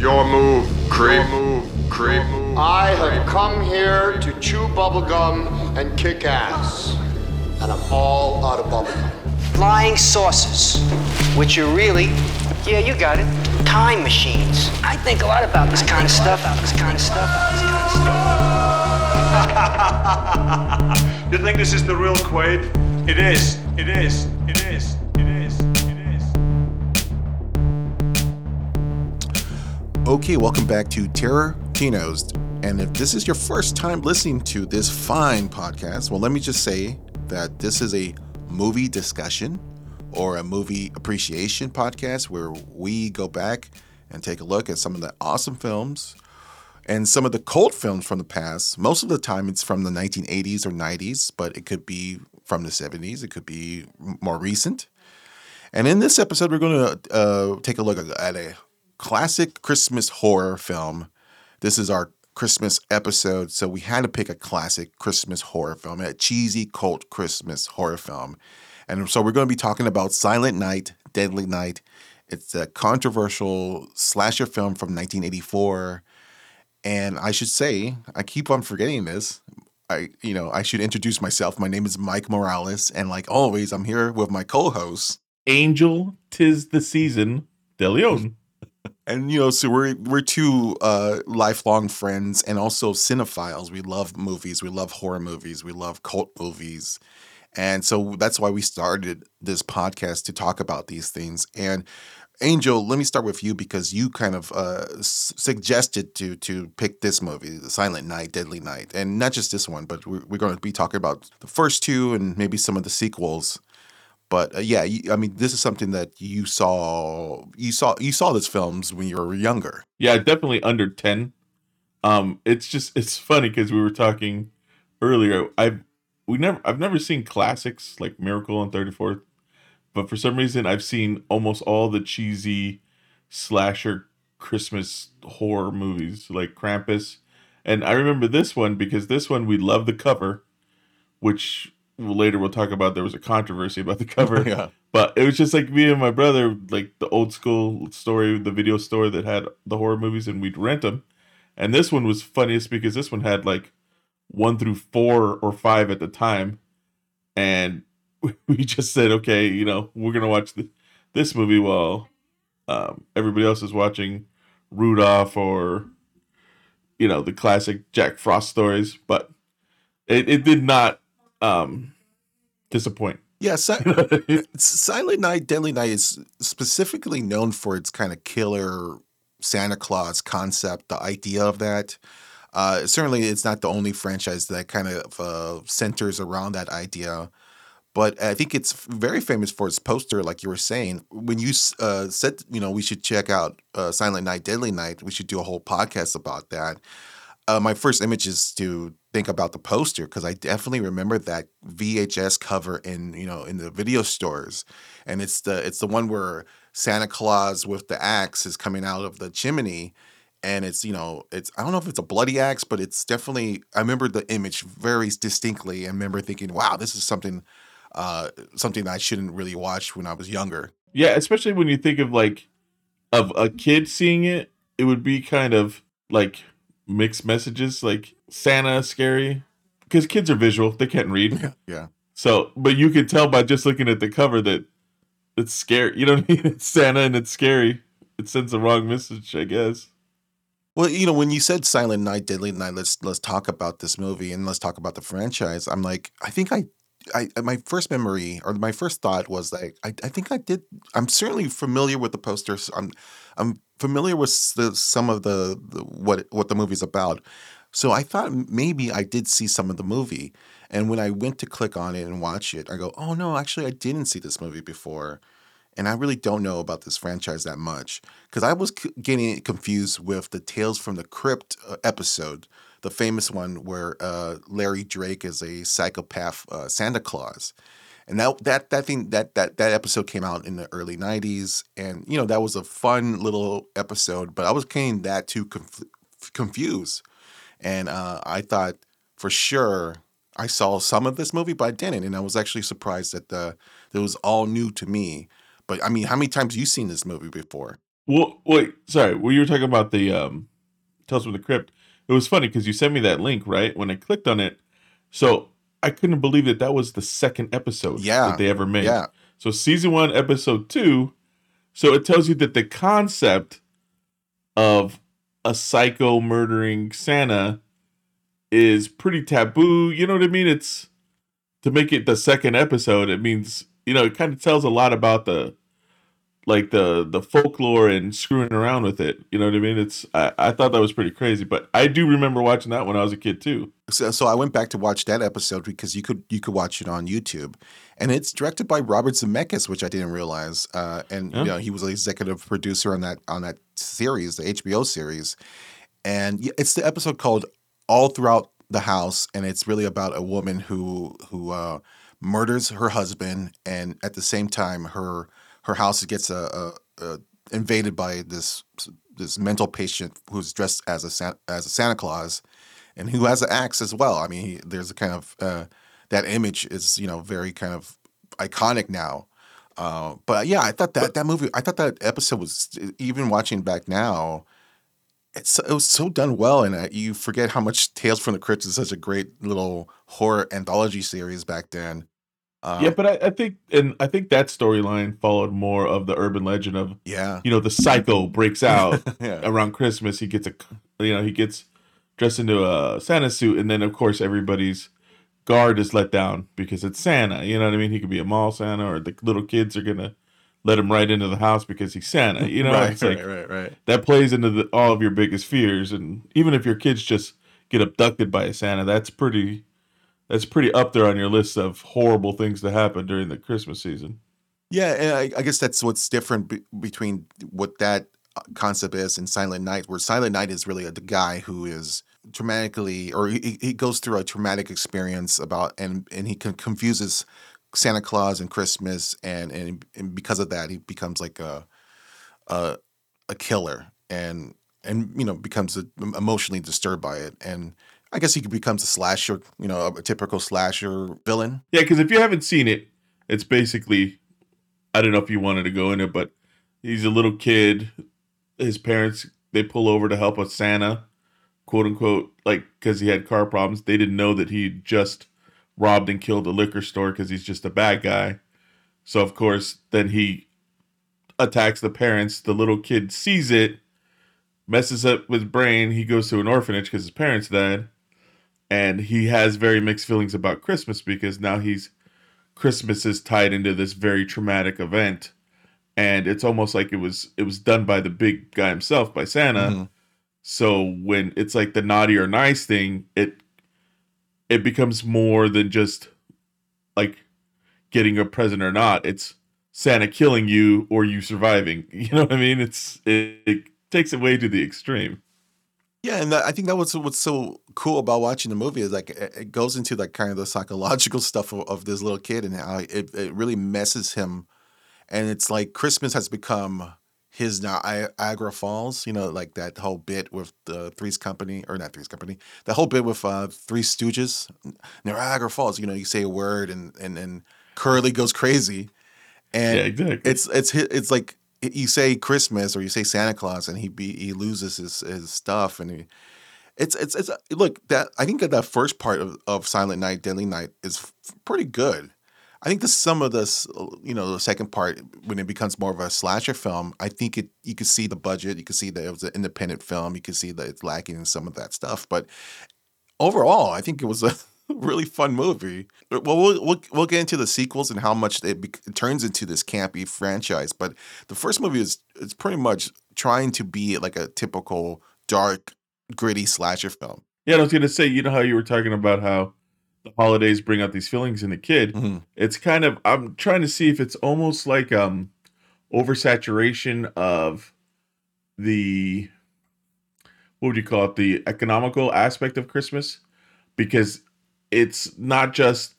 Your move, creep. Your move, creep. Move. I have come here to chew bubblegum and kick ass. And I'm all out of bubblegum. Flying saucers, which are really, yeah, you got it, time machines. I think a lot about this kind of stuff. about This kind of stuff. This kind of stuff. You think this is the real Quaid? It is. It is. It is. Okay, welcome back to Terror Tinos. And if this is your first time listening to this fine podcast, well, let me just say that this is a movie discussion or a movie appreciation podcast where we go back and take a look at some of the awesome films and some of the cult films from the past. Most of the time, it's from the 1980s or 90s, but it could be from the 70s, it could be more recent. And in this episode, we're going to uh, take a look at a classic Christmas horror film. This is our Christmas episode, so we had to pick a classic Christmas horror film, a cheesy cult Christmas horror film. And so we're going to be talking about Silent Night, Deadly Night. It's a controversial slasher film from 1984. And I should say, I keep on forgetting this. I, you know, I should introduce myself. My name is Mike Morales, and like always, I'm here with my co-host. Angel, tis the season, De Leon. And you know, so we're we're two uh, lifelong friends and also cinephiles. We love movies. We love horror movies. We love cult movies. And so that's why we started this podcast to talk about these things. And Angel, let me start with you because you kind of uh, s- suggested to to pick this movie, The Silent Night, Deadly Night, and not just this one, but we're, we're going to be talking about the first two and maybe some of the sequels. But uh, yeah, you, I mean, this is something that you saw. You saw you saw these films when you were younger. Yeah, definitely under 10. Um, it's just it's funny because we were talking earlier. I've we never I've never seen classics like Miracle on 34th, but for some reason I've seen almost all the cheesy slasher Christmas horror movies like Krampus. And I remember this one because this one we love the cover, which later we'll talk about there was a controversy about the cover. Yeah. But it was just like me and my brother, like the old school story, the video store that had the horror movies, and we'd rent them. And this one was funniest because this one had like one through four or five at the time. And we just said, okay, you know, we're going to watch the, this movie while um, everybody else is watching Rudolph or, you know, the classic Jack Frost stories. But it, it did not um, disappoint. Yeah, si- Silent Night, Deadly Night is specifically known for its kind of killer Santa Claus concept, the idea of that. Uh, certainly, it's not the only franchise that kind of uh, centers around that idea. But I think it's very famous for its poster, like you were saying. When you uh, said, you know, we should check out uh, Silent Night, Deadly Night, we should do a whole podcast about that. Uh, my first image is to think about the poster because I definitely remember that VHS cover in you know in the video stores, and it's the it's the one where Santa Claus with the axe is coming out of the chimney, and it's you know it's I don't know if it's a bloody axe, but it's definitely I remember the image very distinctly. and remember thinking, wow, this is something uh, something I shouldn't really watch when I was younger. Yeah, especially when you think of like of a kid seeing it, it would be kind of like mixed messages, like Santa scary, because kids are visual; they can't read. Yeah, yeah. So, but you can tell by just looking at the cover that it's scary. You know what I mean? It's Santa and it's scary. It sends the wrong message, I guess. Well, you know, when you said Silent Night, Deadly Night, let's let's talk about this movie and let's talk about the franchise. I'm like, I think I, I my first memory or my first thought was like, I, I think I did. I'm certainly familiar with the posters. I'm I'm familiar with the, some of the, the what what the movie's about. So I thought maybe I did see some of the movie. And when I went to click on it and watch it, I go, oh no, actually I didn't see this movie before. And I really don't know about this franchise that much because I was c- getting confused with the Tales from the Crypt uh, episode, the famous one where uh, Larry Drake is a psychopath uh, Santa Claus, and that that that thing that that that episode came out in the early '90s, and you know that was a fun little episode, but I was getting that too conf- confused, and uh, I thought for sure I saw some of this movie, but I didn't, and I was actually surprised that the it was all new to me. But I mean, how many times you seen this movie before? Well, wait, sorry. Well, you were talking about the um, Tales from the Crypt. It was funny because you sent me that link, right? When I clicked on it, so I couldn't believe that that was the second episode Yeah, that they ever made. yeah. So season one, episode two. So it tells you that the concept of a psycho murdering Santa is pretty taboo. You know what I mean? It's to make it the second episode. It means you know it kind of tells a lot about the like the the folklore and screwing around with it. You know what I mean? It's I, I thought that was pretty crazy, but I do remember watching that when I was a kid too. So, so I went back to watch that episode because you could you could watch it on YouTube, and it's directed by Robert Zemeckis, which I didn't realize. Uh, and Yeah. you know he was an executive producer on that on that series, the HBO series, and it's the episode called "All Throughout the House," and it's really about a woman who who uh, murders her husband, and at the same time her her house gets a, a, a invaded by this this mental patient who's dressed as a San, as a Santa Claus and who has an axe as well. I mean, he, there's a kind of uh, that image is you know very kind of iconic now. Uh, but yeah, I thought that that movie, I thought that episode was even watching back now. It's it was so done well, and uh, you forget how much Tales from the Crypt is such a great little horror anthology series back then. Uh, yeah, but I, I think and I think that storyline followed more of the urban legend of yeah, you know the psycho breaks out yeah, around Christmas. He gets a you know he gets dressed into a Santa suit, and then of course everybody's guard is let down because it's Santa. You know what I mean? He could be a mall Santa, or the little kids are gonna let him right into the house because he's Santa. You know, right, it's like right, right, right. that plays into the, all of your biggest fears, and even if your kids just get abducted by a Santa, that's pretty. That's pretty up there on your list of horrible things to happen during the Christmas season. Yeah, and I, I guess that's what's different be- between what that uh, concept is and Silent Night, where Silent Night is really the guy who is traumatically, or he, he goes through a traumatic experience about, and and he con- confuses Santa Claus and Christmas, and, and and because of that, he becomes like a a, a killer, and and you know becomes a, emotionally disturbed by it, and I guess he becomes a slasher, you know, a typical slasher villain. Yeah, because if you haven't seen it, it's basically I don't know if you wanted to go in it, but he's a little kid. His parents they pull over to help a Santa, quote unquote, like because he had car problems. They didn't know that he just robbed and killed a liquor store because he's just a bad guy. So of course, then he attacks the parents. The little kid sees it, messes up his brain. He goes to an orphanage because his parents died, and he has very mixed feelings about Christmas because now he's Christmas is tied into this very traumatic event, and it's almost like it was it was done by the big guy himself, by Santa. Mhm. So when it's like the naughty or nice thing, it it becomes more than just like getting a present or not. It's Santa killing you or you surviving. You know what I mean? It's it, it takes it way to the extreme. Yeah, and that, I think that was what's so cool about watching the movie is like it, it goes into like kind of the psychological stuff of, of this little kid and how it, it really messes him, and it's like Christmas has become his Ni- Niagara Falls, you know, like that whole bit with the Three's Company or not Three's Company, the whole bit with uh, Three Stooges, Niagara Falls. You know, you say a word and and and Curly goes crazy, and yeah, exactly. it's it's it's like you say Christmas or you say Santa Claus and he be he loses his his stuff and he it's it's it's uh, look that I think that that first part of, of Silent Night Deadly Night is pretty good. I think the some of this uh, you know the second part when it becomes more of a slasher film, I think it you could see the budget, you could see that it was an independent film, you could see that it's lacking in some of that stuff, but overall, I think it was a really fun movie. Well, we'll we'll, we'll get into the sequels and how much it, bec it turns into this campy franchise. But the first movie is is pretty much trying to be like a typical dark, gritty slasher film. Yeah, I was gonna say, you know how you were talking about how the holidays bring out these feelings in the kid. Mhm. It's kind of I'm trying to see if it's almost like um oversaturation of the what would you call it the economical aspect of Christmas because it's not just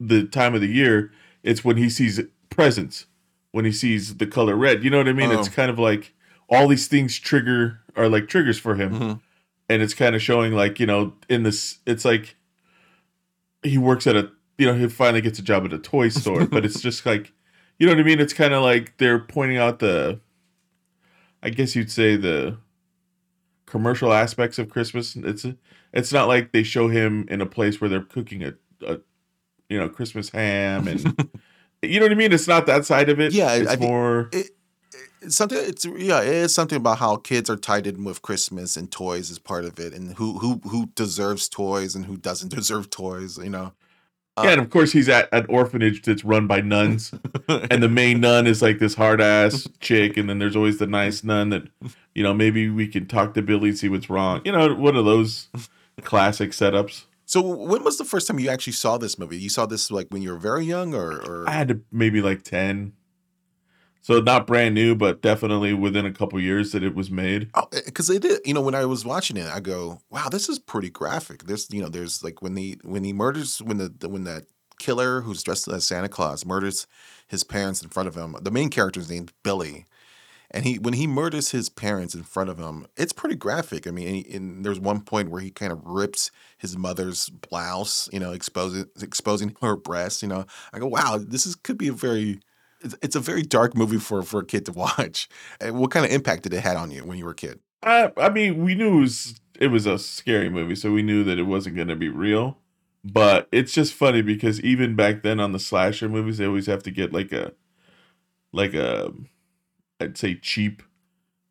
the time of the year it's when he sees presents when he sees the color red you know what i mean it's Oh. kind of like all these things trigger are like triggers for him Mhm. and it's kind of showing like you know in this it's like he works at a you know he finally gets a job at a toy store but it's just like you know what i mean it's kind of like they're pointing out the I guess you'd say the commercial aspects of Christmas. It's it's not like they show him in a place where they're cooking a, a you know Christmas ham and you know what I mean. It's not that side of it. Yeah, it's I more. It's something it's yeah it is something about how kids are tied in with christmas and toys is part of it and who who who deserves toys and who doesn't deserve toys you know yeah, uh, and of course he's at an orphanage that's run by nuns, and the main nun is like this hard ass chick, and then there's always the nice nun that, you know, maybe we can talk to Billy see what's wrong. You know, one of those classic setups. so when was the first time you actually saw this movie? You saw this like when you were very young or, or? I had to maybe like ten, so not brand new, but definitely within a couple years that it was made. Oh, eh, because they did you know when i was watching it i go wow this is pretty graphic. There's you know there's like when he when he murders when the, the when that killer who's dressed as santa claus murders his parents in front of him the main character's named billy and he when he murders his parents in front of him it's pretty graphic. I mean and, he, and there's one point where he kind of rips his mother's blouse you know exposing exposing her breasts you know. I go wow this is could be a very it's- a very dark movie for for a kid to watch. What kind of impact did it had on you when you were a kid? I, I mean, we knew it was it was a scary movie, so we knew that it wasn't going to be real. But it's just funny because even back then on the slasher movies, they always have to get like a, like a, I'd say cheap,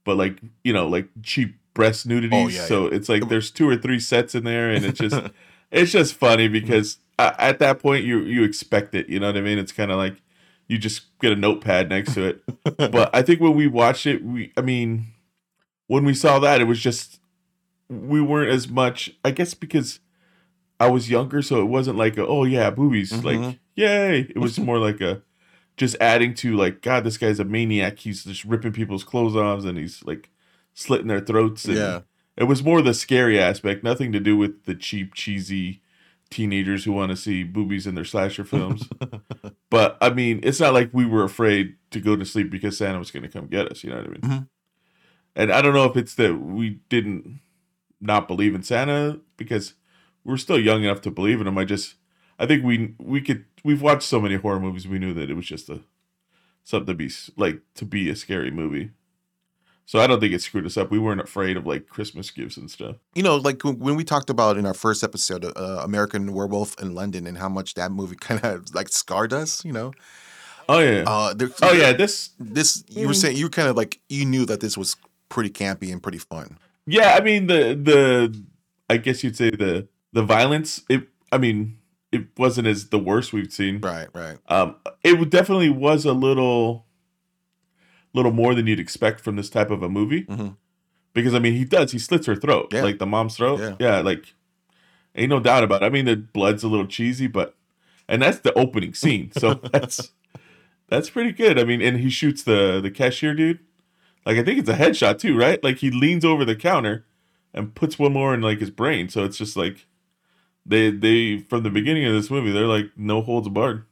but like you know like cheap breast nudity. Oh, yeah, so it's like there's two or three sets in there, and it's just it's just funny because at that point you you expect it. You know what I mean? It's kind of like you just get a notepad next to it. but I think when we watched it, we I mean when we saw that, it was just we weren't as much. I guess because I was younger, so it wasn't like a, oh yeah, boobies, Mhm. like yay. It was more like a just adding to like God, this guy's a maniac. He's just ripping people's clothes off and he's like slitting their throats. And Yeah. it was more the scary aspect, nothing to do with the cheap, cheesy teenagers who want to see boobies in their slasher films. but I mean, it's not like we were afraid to go to sleep because Santa was going to come get us. You know what I mean? Mhm. And I don't know if it's that we didn't not believe in Santa because we're still young enough to believe in him. I just, I think we we could we've watched so many horror movies. We knew that it was just a something to be like to be a scary movie. So I don't think it screwed us up. We weren't afraid of like Christmas gifts and stuff. you know, like when we talked about in our first episode, uh, American Werewolf in London, and how much that movie kind of like scarred us. You know, Oh yeah. uh, there, oh yeah. This This you were saying you kind of like you knew that this was pretty campy and pretty fun. Yeah, I mean the the I guess you'd say the the violence. It I mean it wasn't as the worst we've seen. Right, right. Um, it definitely was a little little more than you'd expect from this type of a movie. Mhm. Because I mean he does he slits her throat Yeah. like the mom's throat. Yeah. yeah, like ain't no doubt about it. I mean the blood's a little cheesy, but and that's the opening scene. So that's that's pretty good. I mean, and he shoots the the cashier dude. Like I think it's a headshot too, right? Like he leans over the counter and puts one more in like his brain. So it's just like they they from the beginning of this movie, they're like no holds barred.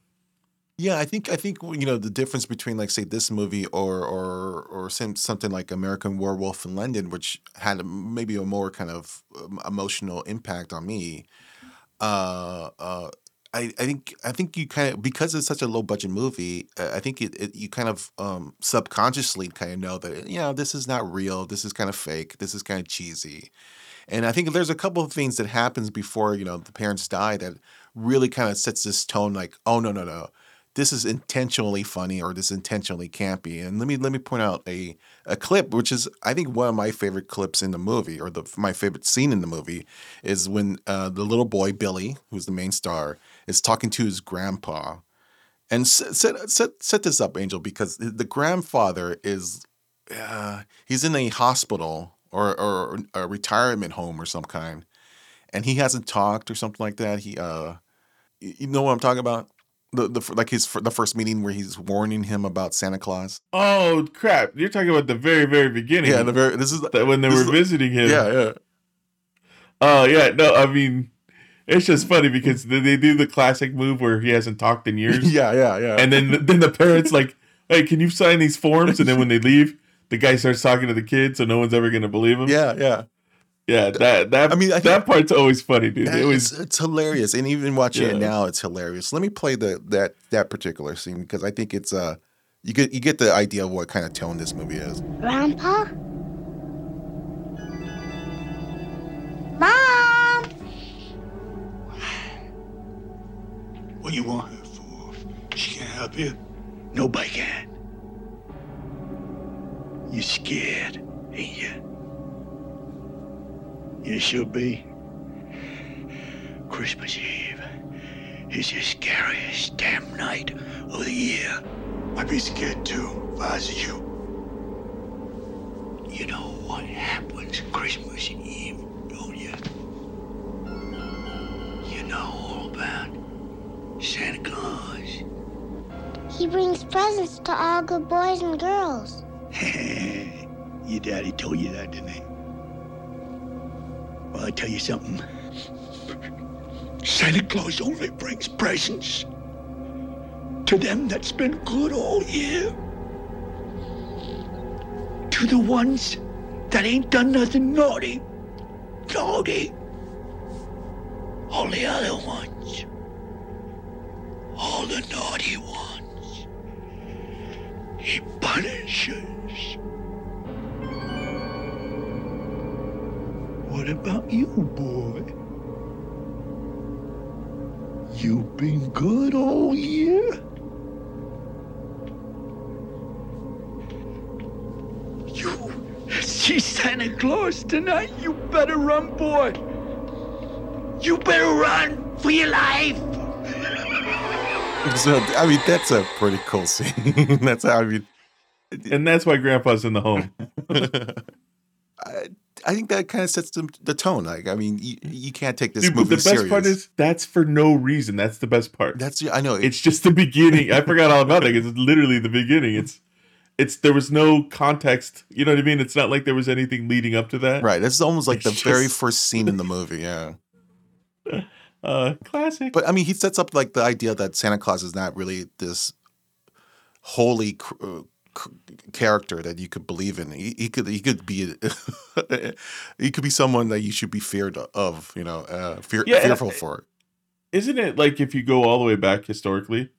Yeah, I think I think you know the difference between like say this movie or or or some, something like American Werewolf in London, which had maybe a more kind of um, emotional impact on me. Uh, uh, I, I think I think you kind of because it's such a low budget movie. I think it, it you kind of um, subconsciously kind of know that you know this is not real. This is kind of fake. This is kind of cheesy. And I think there's a couple of things that happens before you know the parents die that really kind of sets this tone. Like, oh no no no, this is intentionally funny or this intentionally campy. And let me let me point out a a clip which is I think one of my favorite clips in the movie or the my favorite scene in the movie is when uh, the little boy Billy, who's the main star, is talking to his grandpa. And set set set, this up, Angel, because the grandfather is uh, he's in a hospital or or a retirement home or some kind, and he hasn't talked or something like that. He uh, you know what I'm talking about? The the like his the first meeting where he's warning him about Santa Claus. Oh crap! You're talking about the very very beginning. Yeah, the very this is that when they were is- visiting him. yeah yeah Oh yeah, no, I mean, it's just funny because they, they do the classic move where he hasn't talked in years, yeah yeah yeah. and then then the parents like, hey, can you sign these forms? And then when they leave, the guy starts talking to the kid, so no one's ever gonna believe him. yeah yeah. yeah. That that I mean, I that part's always funny, dude. It it's, it's hilarious, and even watching it now, it's hilarious. Let me play the that that particular scene because I think it's uh you get you get the idea of what kind of tone this movie is. Grandpa? Mom! What you want her for? She can't help you. Nobody can. You scared, ain't you? You should be. Christmas Eve is the scariest damn night of the year. I'd be scared too if I was you. You know what happens Christmas Eve, don't you? You know all about Santa Claus. He brings presents to all good boys and girls. Your daddy told you that, didn't he? Well, I tell you something. Santa Claus only brings presents to them that's been good all year. To the ones that ain't done nothing naughty. Naughty. All the other ones. All the naughty ones. He punishes. What about you, boy? You've been good all year? You see Santa Claus tonight? You better run, boy. You better run for your life. So I mean, that's a pretty cool scene. that's how I mean. And that's why Grandpa's in the home. I, I think that kind of sets the, the tone. Like, I mean, you, you can't take this Dude, movie the best serious. part is that's for no reason. That's the best part. that's I know it's just the beginning. I forgot all about it. It's literally the beginning. It's it's there was no context. You know what I mean? It's not like there was anything leading up to that. right. This is almost like It's the very first scene in the movie. Yeah. Uh, classic. But I mean, he sets up like the idea that Santa Claus is not really this holy cr- uh, c- character that you could believe in. He, he could he could be he could be someone that you should be feared of. You know, uh, fear, Yeah, fearful I- for. Isn't it like if you go all the way back historically?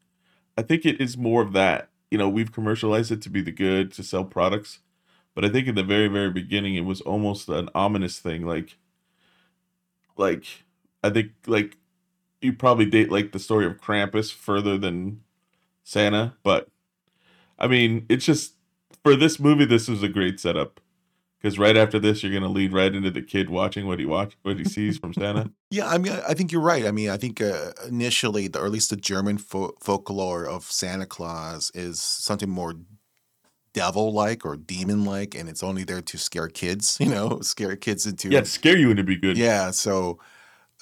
I think it is more of that. You know, we've commercialized it to be the good to sell products, but I think in the very very beginning it was almost an ominous thing. Like, like I think like you probably date like the story of Krampus further than Santa, but I mean it's just for this movie this was a great setup because right after this you're gonna lead right into the kid watching what he watch what he sees from Santa. Yeah, I mean, I I think you're right. I mean, I think uh, initially, the, or at least the German fo- folklore of Santa Claus is something more devil-like or demon-like, and it's only there to scare kids. You know, scare kids into yeah, scare you into be good. Yeah, so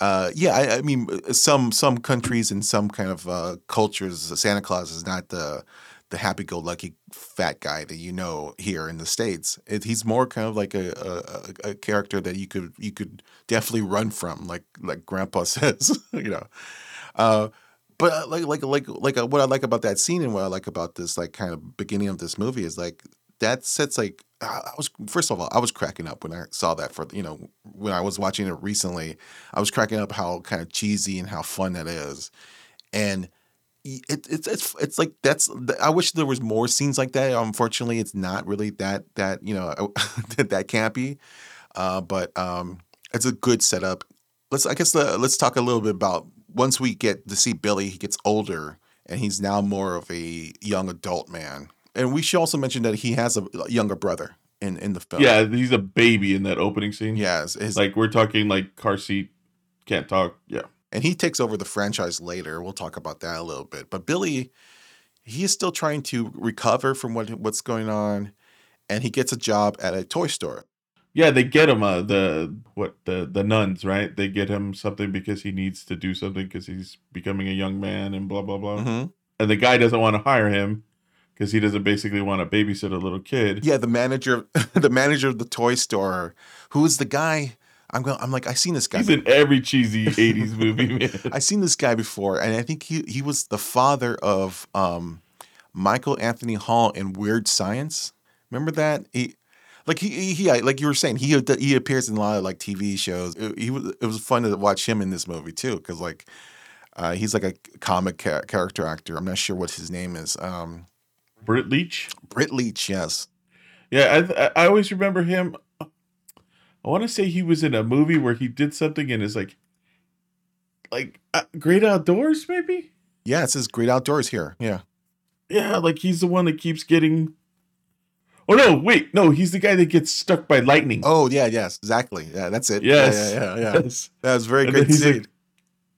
uh, yeah, I, I mean, uh, some some countries and some kind of uh, cultures, Santa Claus is not the the happy-go-lucky fat guy that you know here in the states. It, he's more kind of like a, a, a- character that you could you could definitely run from, like like Grandpa says, you know. Uh, but uh, like like like like uh, what I like about that scene and what I like about this like kind of beginning of this movie is like that sets like I was first of all I was cracking up when I saw that for you know when I was watching it recently I was cracking up how kind of cheesy and how fun that is. And it, it's it's it's like that's I wish there was more scenes like that. Unfortunately it's not really that that you know that, that campy. Uh, but um it's a good setup. Let's I guess uh, let's talk a little bit about once we get to see Billy, he gets older and he's now more of a young adult man. And we should also mention that he has a younger brother in in the film. Yeah, he's a baby in that opening scene. yeah, like we're talking like car seat, can't talk. Yeah, and he takes over the franchise later. We'll talk about that a little bit. But Billy, he is still trying to recover from what what's going on, and he gets a job at a toy store. yeah. They get him uh, the what the the nuns right. They get him something because he needs to do something because he's becoming a young man and blah blah blah. Mhm. And the guy doesn't want to hire him because he doesn't basically want to babysit a little kid. Yeah, the manager, the manager of the toy store, who is the guy. I'm going. I'm like, I seen this guy. He's in every cheesy '80s movie. Man. I seen this guy before, and I think he he was the father of um, Michael Anthony Hall in Weird Science. Remember that? He like he, he he- like you were saying he he appears in a lot of like TV shows. It, he was it was fun to watch him in this movie too because like uh, he's like a comic ca- character actor. I'm not sure what his name is. Um, Britt Leach. Britt Leach, yes. Yeah, I I- always remember him. I want to say he was in a movie where he did something and is like, like uh, Great Outdoors, maybe. Yeah, it says Great Outdoors here. Yeah. Yeah, like he's the one that keeps getting. Oh no! Wait, no, he's the guy that gets stuck by lightning. Oh, yeah, yes, exactly. Yeah, that's it. yes, Yeah, yeah, yeah. yeah. yes. That was very And good he's scene. like-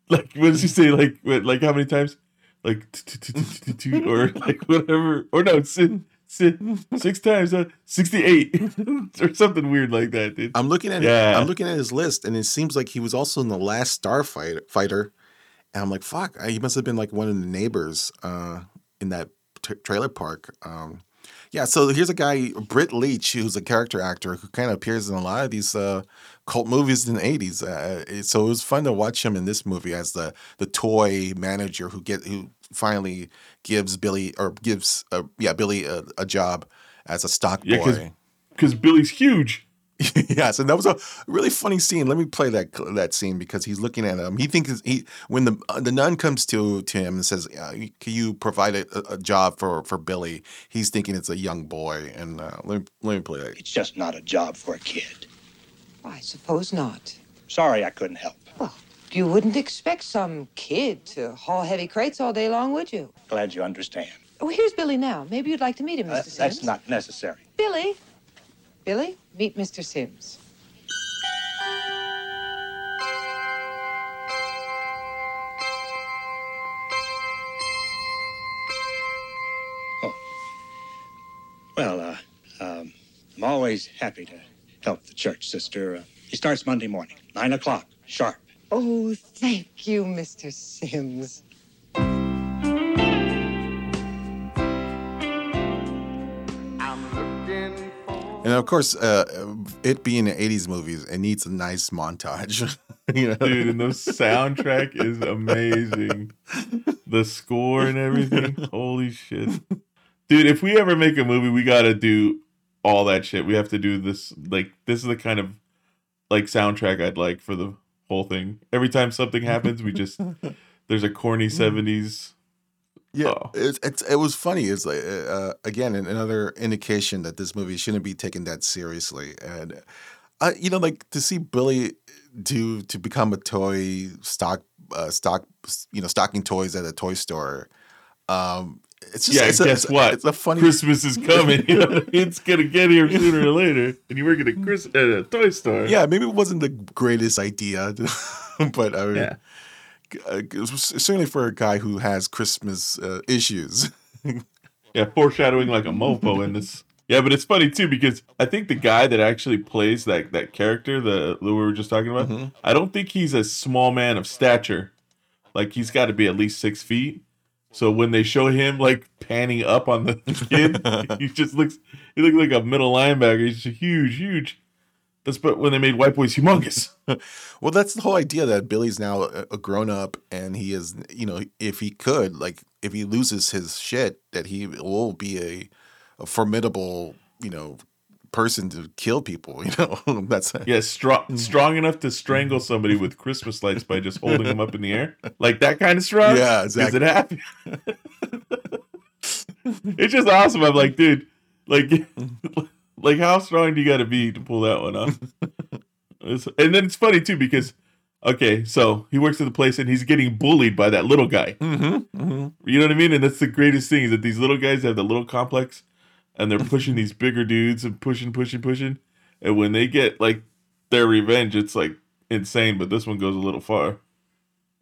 Like, what does he say? Like, like how many times? Like, or like whatever. Or no, si- si- six times, uh, sixty-eight, or something weird like that, dude. I'm looking at Yeah. I'm looking at his list, and it seems like he was also in the last Starfighter fighter. And I'm like, fuck, he must have been like one of the neighbors uh, in that t- trailer park. Um, yeah, so here's a guy, Britt Leach, who's a character actor who kind of appears in a lot of these uh, cult movies in the 80s. Uh, so it was fun to watch him in this movie as the the toy manager who get who finally gives Billy or gives uh, yeah Billy a, a job as a stock Yeah, 'cause- boy. Because Billy's huge. yes, and that was a really funny scene. Let me play that that scene because he's looking at him. He thinks he when the uh, the nun comes to to him and says, uh, "Can you provide a, a job for for Billy?" He's thinking it's a young boy, and uh, let me let me play that. It's just not a job for a kid. I suppose not. Sorry I couldn't help. Well, you wouldn't expect some kid to haul heavy crates all day long, would you? Glad you understand. Oh, here's Billy now. Maybe you'd like to meet him, Mr. Uh, Sims. that's not necessary. Billy. Billy, meet Mr. Sims. Oh. Well, uh, um, I'm always happy to help the church, sister. Uh, he starts Monday morning, 9 o'clock, sharp. Oh, thank you, Mr. Sims. And of course, uh, it being an '80s movies, it needs a nice montage. you know, Dude, and the soundtrack is amazing. The score and everything. Holy shit. Dude, if we ever make a movie, we gotta do all that shit. We have to do this like this is the kind of like soundtrack I'd like for the whole thing. Every time something happens, we just there's a corny seventies. Yeah, Oh. it's, it's it was funny. It's like uh, again another indication that this movie shouldn't be taken that seriously, and uh, you know, like to see Billy do to become a toy stock uh, stock you know stocking toys at a toy store. Um, it's just Yeah, it's a, guess a- what? It's a funny. Christmas is coming. You know, it's gonna get here sooner or later. And you work at a Chris at a toy store. Yeah, maybe it wasn't the greatest idea, but I mean, Yeah. Uh, certainly for a guy who has Christmas uh, issues. Yeah, foreshadowing like a mofo in this. Yeah, but it's funny too because I think the guy that actually plays that that character, the that we were just talking about, Mm-hmm. I don't think he's a small man of stature. Like he's got to be at least six feet. So when they show him like panning up on the kid, he just looks he looks like a middle linebacker. He's huge, huge. That's but when they made White Boys humongous. Well, that's the whole idea that Billy's now a, grown up, and he is, you know, if he could, like, if he loses his shit, that he will be a, a formidable, you know, person to kill people. You know, that's Yeah, strong mm. strong enough to strangle somebody with Christmas lights by just holding them up in the air, like that kind of strong. Yeah, exactly. it happen? it's just awesome. I'm like, dude, like, mm. Like how strong do you got to be to pull that one off? And then it's funny too because, okay, so he works at the place and he's getting bullied by that little guy. Mm-hmm, mm-hmm. You know what I mean? And that's the greatest thing is that these little guys have the little complex and they're pushing these bigger dudes and pushing, pushing, pushing. And when they get like their revenge, it's like insane, but this one goes a little far.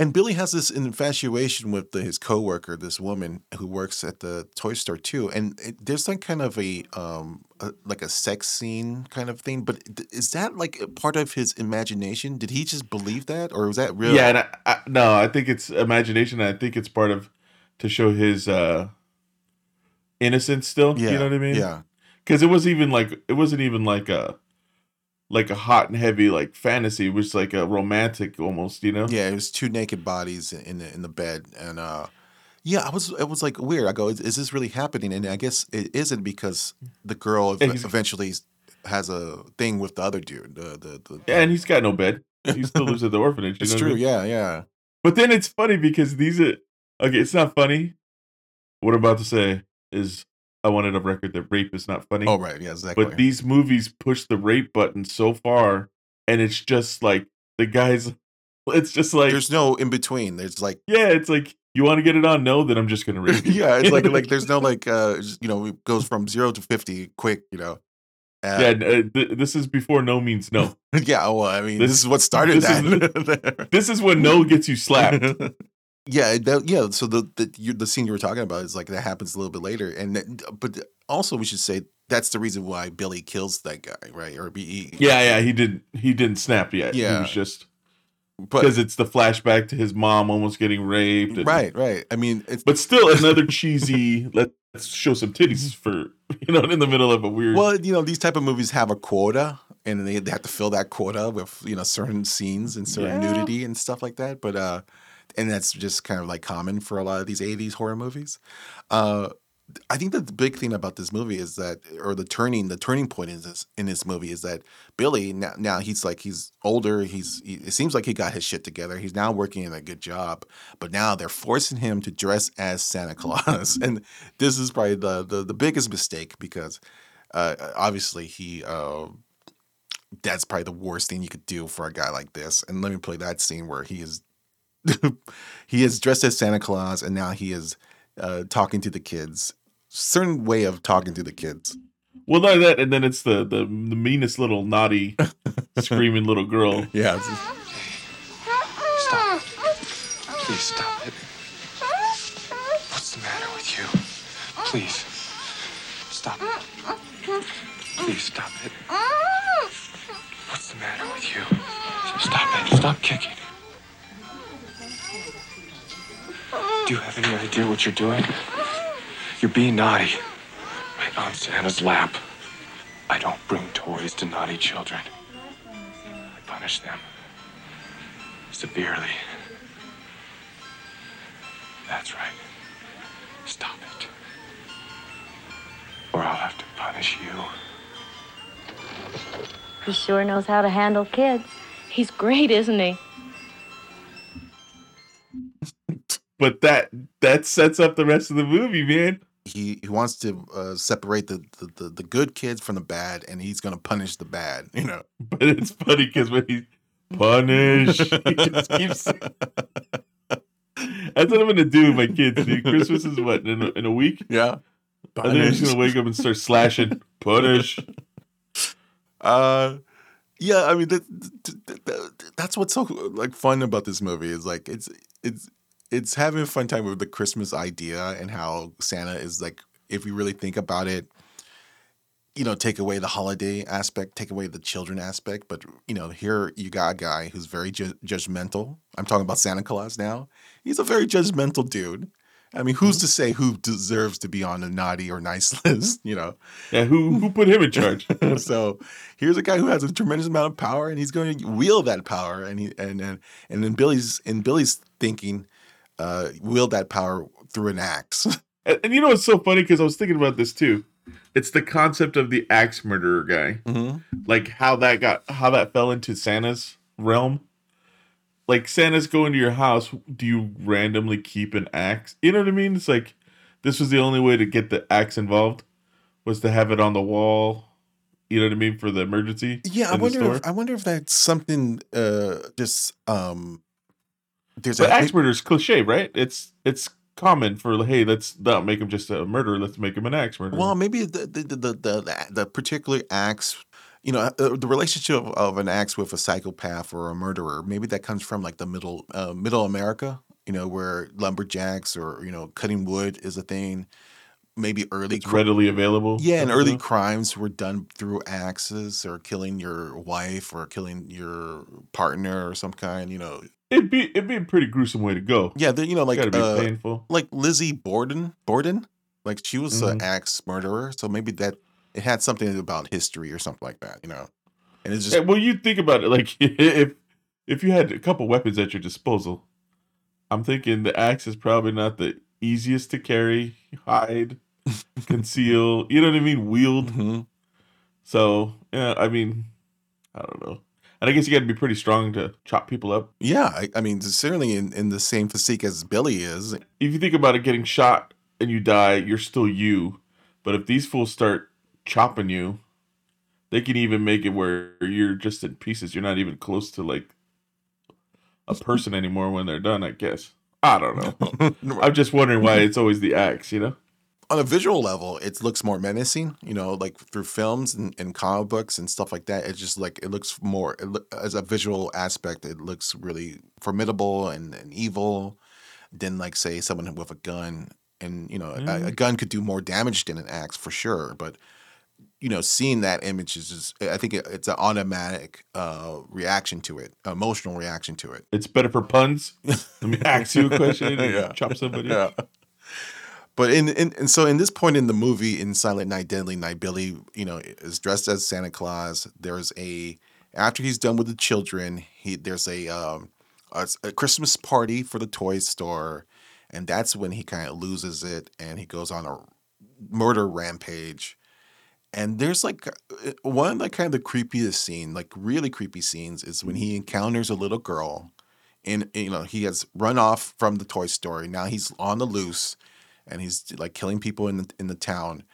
And Billy has this infatuation with the, his coworker, this woman who works at the toy store too. And it, there's some kind of a, um, a like a sex scene kind of thing. But is that like a part of his imagination? Did he just believe that, or was that real? Yeah, and I, I, no, I think it's imagination. I think it's part of to show his uh innocence still. yeah, you know what I mean? Yeah. Because it was even like it wasn't even like a like a hot and heavy like fantasy. Was like a romantic almost. You know? Yeah, it was two naked bodies in the in the bed, and uh, yeah, I was it was like weird. I go, is, is this really happening? And I guess it isn't because the girl eventually has a thing with the other dude. The the, the Yeah, and he's got no bed. He still lives at the orphanage. it's what I true. mean? Yeah, yeah. But then it's funny because these are okay. It's not funny. What I'm about to say is I wanted a record that rape is not funny. Oh right, yeah, exactly. But these movies push the rape button so far, and it's just like the guys. It's just like there's no in between. There's like yeah, it's like you want to get it on. No, then I'm just gonna rape. you. yeah, it's like like there's no like uh just, you know it goes from zero to fifty quick. You know. Uh, yeah. Uh, th- this is before no means no. yeah. Well, I mean, this, This- is what started this that. This is when no gets you slapped. Yeah, that, yeah. So the the you, the scene you were talking about is like that happens a little bit later, and that, but also we should say that's the reason why Billy kills that guy, right? Or be Yeah, yeah, he did. He didn't snap yet. Yeah, he was just because it's the flashback to his mom almost getting raped. and- right, right. I mean, it's but still another cheesy. Let's show some titties for you know in the middle of a weird. well, you know, these type of movies have a quota, and they, they have to fill that quota with you know certain scenes and certain Yeah. nudity and stuff like that. But uh, and that's just kind of like common for a lot of these '80s horror movies. Uh, I think that the big thing about this movie is that, or the turning, the turning point in this in this movie is that Billy now, now he's like he's older. He's he, it seems like he got his shit together. He's now working in a good job, but now they're forcing him to dress as Santa Claus, and this is probably the the, the biggest mistake because uh, obviously he. Uh, that's probably the worst thing you could do for a guy like this. And let me play that scene where he is he is dressed as Santa Claus, and now he is uh, talking to the kids. Certain way of talking to the kids. well, not that, and then it's the the, the meanest little naughty screaming little girl. Yeah, Stop. Please stop it. What's the matter with you? Please. Stop it. Please stop it. What's the matter with you? Stop it. Stop kicking. Do you have any idea what you're doing? You're being naughty. Right on Santa's lap. I don't bring toys to naughty children. I punish them severely. That's right. Stop it. Or I'll have to punish you. He sure knows how to handle kids. He's great, isn't he? But that that sets up the rest of the movie, man. he he wants to uh, separate the, the, the the good kids from the bad, and he's gonna punish the bad. You know. But it's funny because when he punish, he just keeps. That's what I'm gonna do with my kids. Dude. Christmas is what in a, in a week. Yeah. I think I'm just gonna wake up and start slashing. Punish. Uh, yeah, I mean that, that- that- that's what's so like fun about this movie is like it's it's it's having a fun time with the Christmas idea and how Santa is like if you really think about it, you know, take away the holiday aspect, take away the children aspect, but you know, here you got a guy who's very ju- judgmental. I'm talking about Santa Claus now. He's a very judgmental dude. I mean, who's mm-hmm. to say who deserves to be on the naughty or nice list? You know, Yeah, who who put him in charge? so here's a guy who has a tremendous amount of power, and he's going to wield that power, and he and and and in Billy's in Billy's thinking, uh, wield that power through an axe. And, and you know what's so funny? Because I was thinking about this too. It's the concept of the axe murderer guy. Mhm. Like how that got how that fell into Santa's realm. Like Santa's going to your house. Do you randomly keep an axe? You know what I mean? It's like this was the only way to get the axe involved was to have it on the wall. You know what I mean for the emergency. yeah, I wonder. If, I wonder if that's something. Uh, just um, there's But a axe murder is cliche, right? It's it's common for hey, let's not make him just a murderer. Let's make him an axe murderer. Well, maybe the the the the, the, particular axe, you know, uh, the relationship of, of an axe with a psychopath or a murderer, maybe that comes from like the middle uh, middle America, you know, where lumberjacks or you know cutting wood is a thing. Maybe early it's readily available. yeah, and early stuff. crimes were done through axes or killing your wife or killing your partner or some kind, you know. It'd be it'd be a pretty gruesome way to go. Yeah, you know, like uh, painful. like Lizzie Borden, Borden, like she was an Mhm. axe murderer, so maybe that it had something about history or something like that, you know. And it's just Yeah, well, you think about it, like if if you had a couple weapons at your disposal, I'm thinking the axe is probably not the easiest to carry, hide, conceal. You know what I mean? Wield. Mhm. So yeah, I mean, I don't know. And I guess you got to be pretty strong to chop people up. yeah, I, I mean certainly in, in the same physique as Billy is. If you think about it, getting shot and you die, you're still you. But if these fools start chopping you, they can even make it where you're just in pieces. You're not even close to like a person anymore when they're done. I guess. I don't know. I'm just wondering why it's always the axe. You know. On a visual level, it looks more menacing. You know, like through films and, and comic books and stuff like that. It's just like it looks more it as a visual aspect. It looks really formidable and, and evil than like say someone with a gun. And you know, a, a Mm. gun could do more damage than an axe for sure. But you know, seeing that image is just I think it, it's an automatic uh, reaction to it, emotional reaction to it. It's better for puns. Let me ask you a question. and Yeah. Chop somebody. Yeah. But in, in and so in this point in the movie, in Silent Night, Deadly Night, Billy, you know, is dressed as Santa Claus. There's a after he's done with the children, he there's a um a, a Christmas party for the toy store, and that's when he kind of loses it and he goes on a murder rampage. And there's like uh, one of the kind of the creepiest scene, like really creepy scenes, is when he encounters a little girl, and you know he has run off from the toy store. Now he's on the loose, and he's like killing people in the in the town.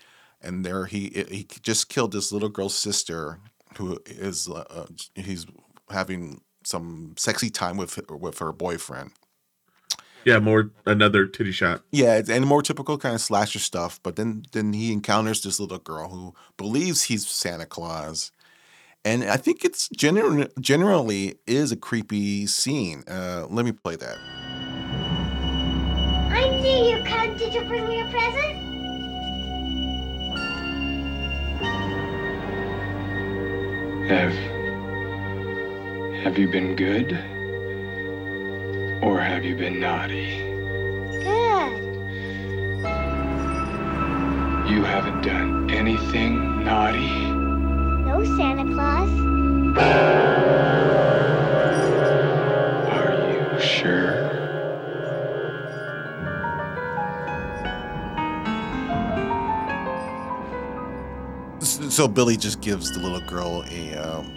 And there he he just killed this little girl's sister, who is uh, he's having some sexy time with with her boyfriend. Yeah, more another titty shot. Yeah, and more typical kind of slasher stuff. But then then he encounters this little girl who believes he's Santa Claus, and I think it's gener- generally is a creepy scene. Uh, let me play that. See you come. Did you bring me a present? Have. Have you been good? Or have you been naughty? Good. You haven't done anything naughty? No, Santa Claus. So Billy just gives the little girl a um,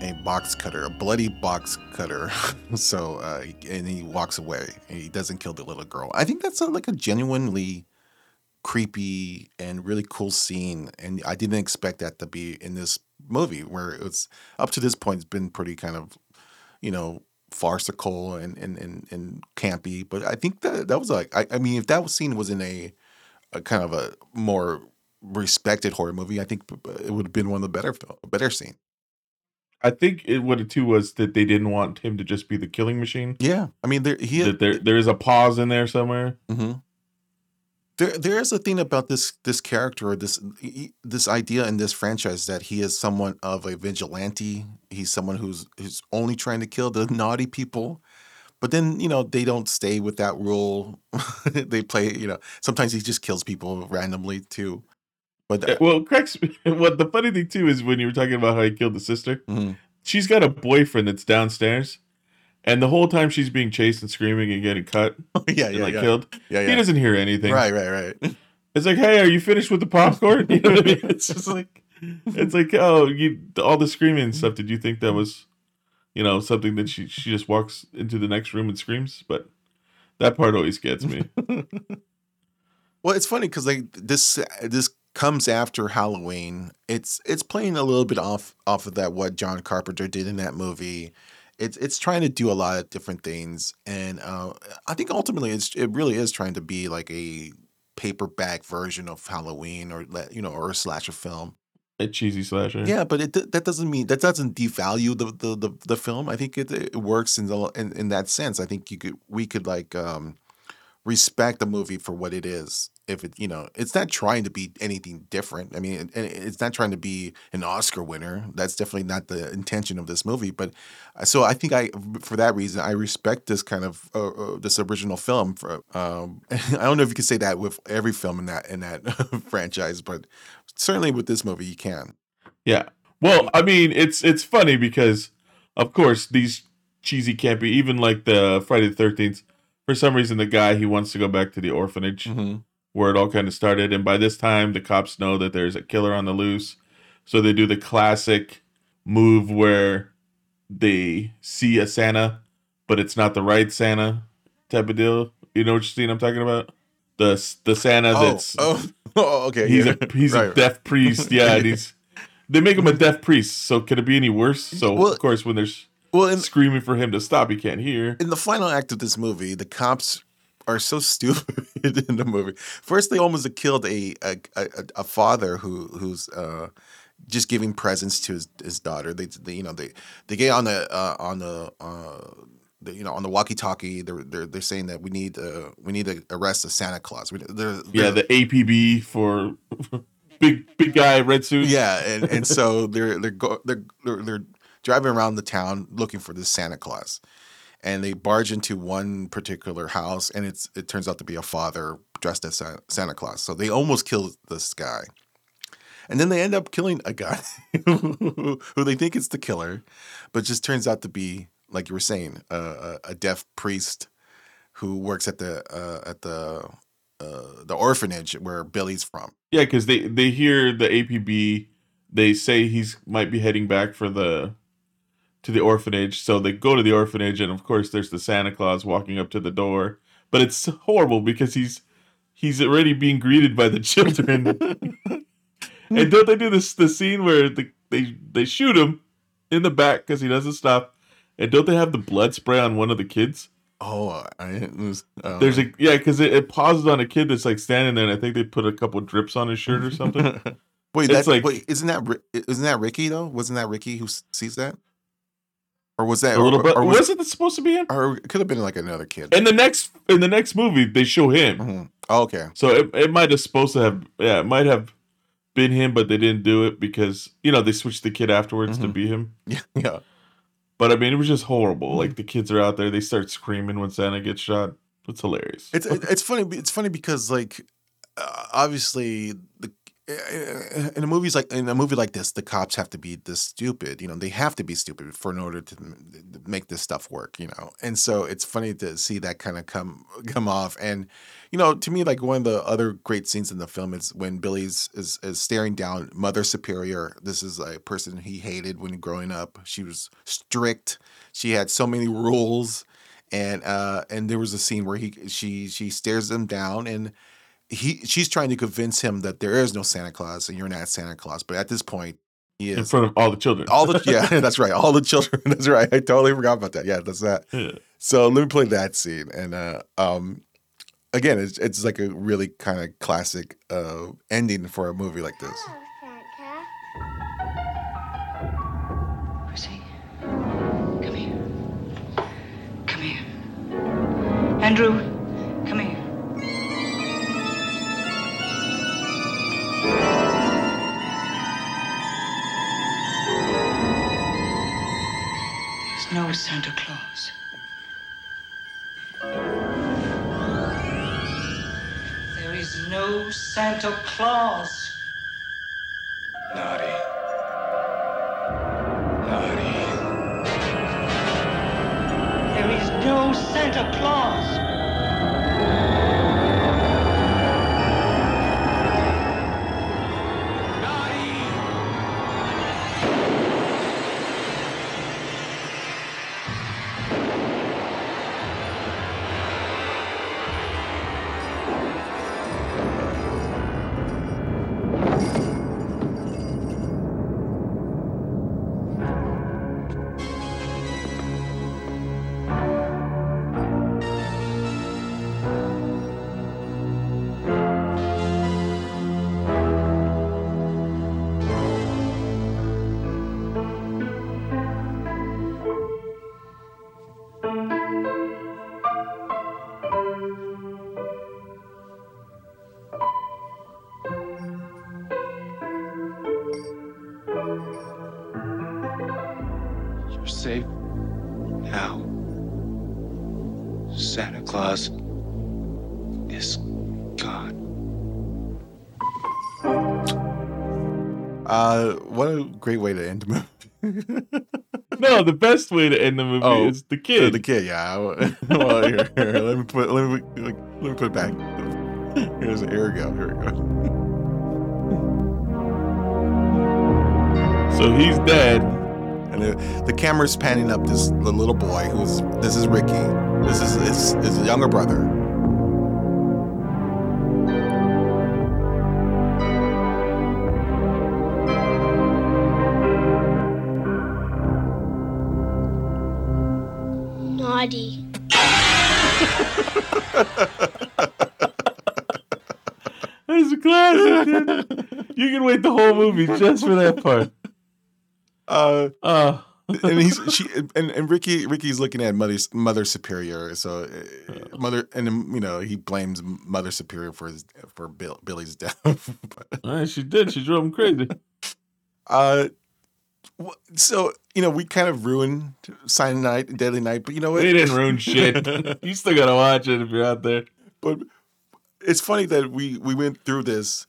a box cutter, a bloody box cutter. so uh, and he walks away. He doesn't kill the little girl. I think that's a, like a genuinely creepy and really cool scene, and I didn't expect that to be in this movie, where it was up to this point it's been pretty kind of you know farcical and and and, and campy. But I think that that was like I, I mean if that scene was in a, a kind of a more respected horror movie, I think it would have been one of the better better scene. I think it what it too was that they didn't want him to just be the killing machine. Yeah, I mean there he That there there is a pause in there somewhere. hmm There, there is a thing about this this character, or this this idea in this franchise that he is someone of a vigilante. He's someone who's who's only trying to kill the naughty people. But then you know they don't stay with that rule. they play, you know. Sometimes he just kills people randomly too. But Uh, Well. What the funny thing too is when you were talking about how he killed the sister, Mhm. she's got a boyfriend that's downstairs, and the whole time she's being chased and screaming and getting cut, yeah, yeah, like yeah. killed. Yeah, He doesn't hear anything. Right, right, right. It's like, hey, are you finished with the popcorn? You know what I mean? It's just like, it's like, oh, you all the screaming and stuff. Did you think that was, you know, something that she she just walks into the next room and screams? But that part always gets me. Well, it's funny because like this this comes after Halloween. It's it's playing a little bit off off of that what John Carpenter did in that movie. It's it's trying to do a lot of different things, and uh, I think ultimately it's it really is trying to be like a paperback version of Halloween or let you know or a slasher film. a cheesy slasher. Yeah, but it that doesn't mean that doesn't devalue the the the, the film. I think it, it works in the in, in that sense. I think you could we could like um respect the movie for what it is. If it you know it's not trying to be anything different. I mean, it, it- it's not trying to be an Oscar winner. That's definitely not the intention of this movie. But uh, so I think I for that reason I respect this kind of uh, uh, this original film. For um, I don't know if you could say that with every film in that in that franchise, but certainly with this movie you can. Yeah. Well, I mean, it's it's funny because, of course, these cheesy campy, even like the Friday the Thirteenth. For some reason, the guy he wants to go back to the orphanage where it all kind of started, and by this time, the cops know that there's a killer on the loose, so they do the classic move where they see a Santa, but it's not the right Santa type of deal. You know what scene I'm talking about? The the Santa Oh, that's oh. Oh, okay. He's yeah. a he's a Right. deaf priest. Yeah, and he's they make him a deaf priest. So could it be any worse? So Well- of course, when there's Well, in, screaming for him to stop, he can't hear. in the final act of this movie, the cops are so stupid in the movie. First, they almost killed a a, a, a father who who's uh, just giving presents to his, his daughter. They, they you know they they get on the uh, on the. Uh, the, you know, on the walkie-talkie, they're they're, they're saying that we need uh, we need to arrest a Santa Claus. We, they're, Yeah, they're- the APB for big big guy red suit. yeah, and, and so they're they're, go, they're they're they're driving around the town looking for this Santa Claus, and they barge into one particular house, and it's it turns out to be a father dressed as Santa Claus. So they almost kill this guy, and then they end up killing a guy who they think is the killer, but just turns out to be like you were saying a, a, deaf priest who works at the uh, at the uh, the orphanage where Billy's from. Yeah, because they they hear the APB. They say he's might be heading back for the to the orphanage. So they go to the orphanage, and of course, there's the Santa Claus walking up to the door. But it's horrible because he's he's already being greeted by the children. and don't they do this the scene where the, they they shoot him in the back because he doesn't stop? And don't they have the blood spray on one of the kids? Oh, I was, uh, There's a yeah, because it, it pauses on a kid that's like standing there, and I think they put a couple drips on his shirt or something. Wait, that's like- wait, isn't that isn't that Ricky though? Wasn't that Ricky who sees that? Or was that a little or, bit. or was, was, it supposed to be him? or it could have been like another kid. In the next in the next movie, they show him. Mhm. Oh, okay. So it, it might have supposed to have yeah, it might have been him, but they didn't do it because you know they switched the kid afterwards to Mhm. be him. Yeah, yeah. But I mean, it was just Mm-hmm. horrible. Like the kids are out there, they start screaming when Santa gets shot. It's hilarious. It's it's funny. It's funny because like uh, obviously the in a movies like in a movie like this, the cops have to be this stupid. You know, they have to be stupid for in order to make this stuff work. You know, and so it's funny to see that kind of come come off. And you know, to me, like one of the other great scenes in the film is when Billy's is is staring down Mother Superior. This is a person he hated when growing up. She was strict. She had so many rules and uh and there was a scene where he she she stares him down and he she's trying to convince him that there is no Santa Claus and you're not Santa Claus but at this point he is in front of all the children. all the yeah that's right all the children that's right I totally forgot about that yeah that's that Yeah. so let me play that scene and uh um again it's it's like a really kind of classic uh ending for a movie like this Percy, come here. Come here. Andrew, No Santa Claus. There is no Santa Claus. Naughty. Naughty. There is no Santa Claus. Santa Claus is gone. uh what a great way to end the movie no, the best way to end the movie Oh, is the kid. Uh, the kid, yeah. well, here, here, let me put let me let me put it back. Here's here we go. Here we go. So he's dead and the, the camera's panning up this the little boy who's this is Ricky. This is his, his younger brother. Naughty. That's a classic. Dude. You can wait the whole movie just for that part. Uh, Uh, and he's she and, and Ricky Ricky's looking at mother Mother Superior. So uh, mother and um, you know he blames Mother Superior for his for Bill, Billy's death. But, she did. She drove him crazy. uh, so you know we kind of ruined Silent Night and Deadly Night, but you know what? We didn't ruin shit. you still gotta watch it if you're out there. But it's funny that we we went through this.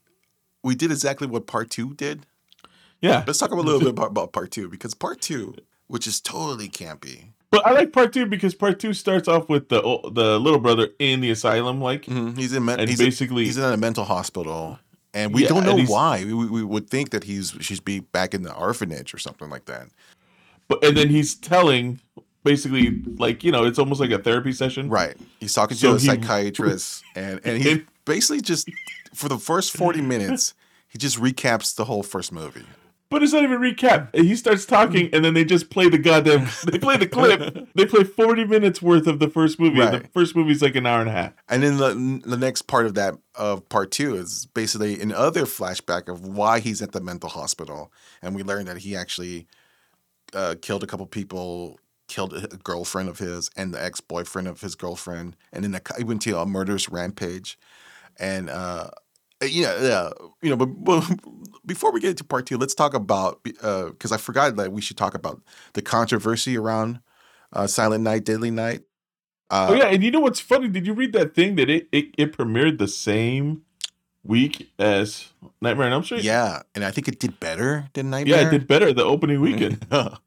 We did exactly what part two did. Yeah. Let's talk a little bit about, about part two because part two, which is totally campy. But I like part two because part two starts off with the the little brother in the asylum, like mm-hmm. He's in men- and he's basically he's in a mental hospital, and we Yeah, don't know why. We, we, we would think that he's she's be back in the orphanage or something like that. but and then he's telling basically like you know it's almost like a therapy session, Right. He's talking to So a he- psychiatrist, and and he basically just for the first forty minutes, he just recaps the whole first movie. But it's not even recap. He starts talking, and then they just play the goddamn. They play the clip. They play forty minutes worth of the first movie. and The Right. first movie's like an hour and a half. And then the the next part of that of part two is basically another flashback of why he's at the mental hospital, and we learn that he actually uh, killed a couple people, killed a girlfriend of his and the ex boyfriend of his girlfriend, and then he went to a murderous rampage, and uh, yeah, yeah, you know. But, but before we get into part two, let's talk about because I forgot that we should talk about the controversy around uh, Silent Night, Deadly Night. Uh, oh yeah, and you know what's funny? Did you read that thing that it it, it premiered the same week as Nightmare on Elm Street? Yeah, and I think it did better than Nightmare. yeah, it did better the opening weekend. well,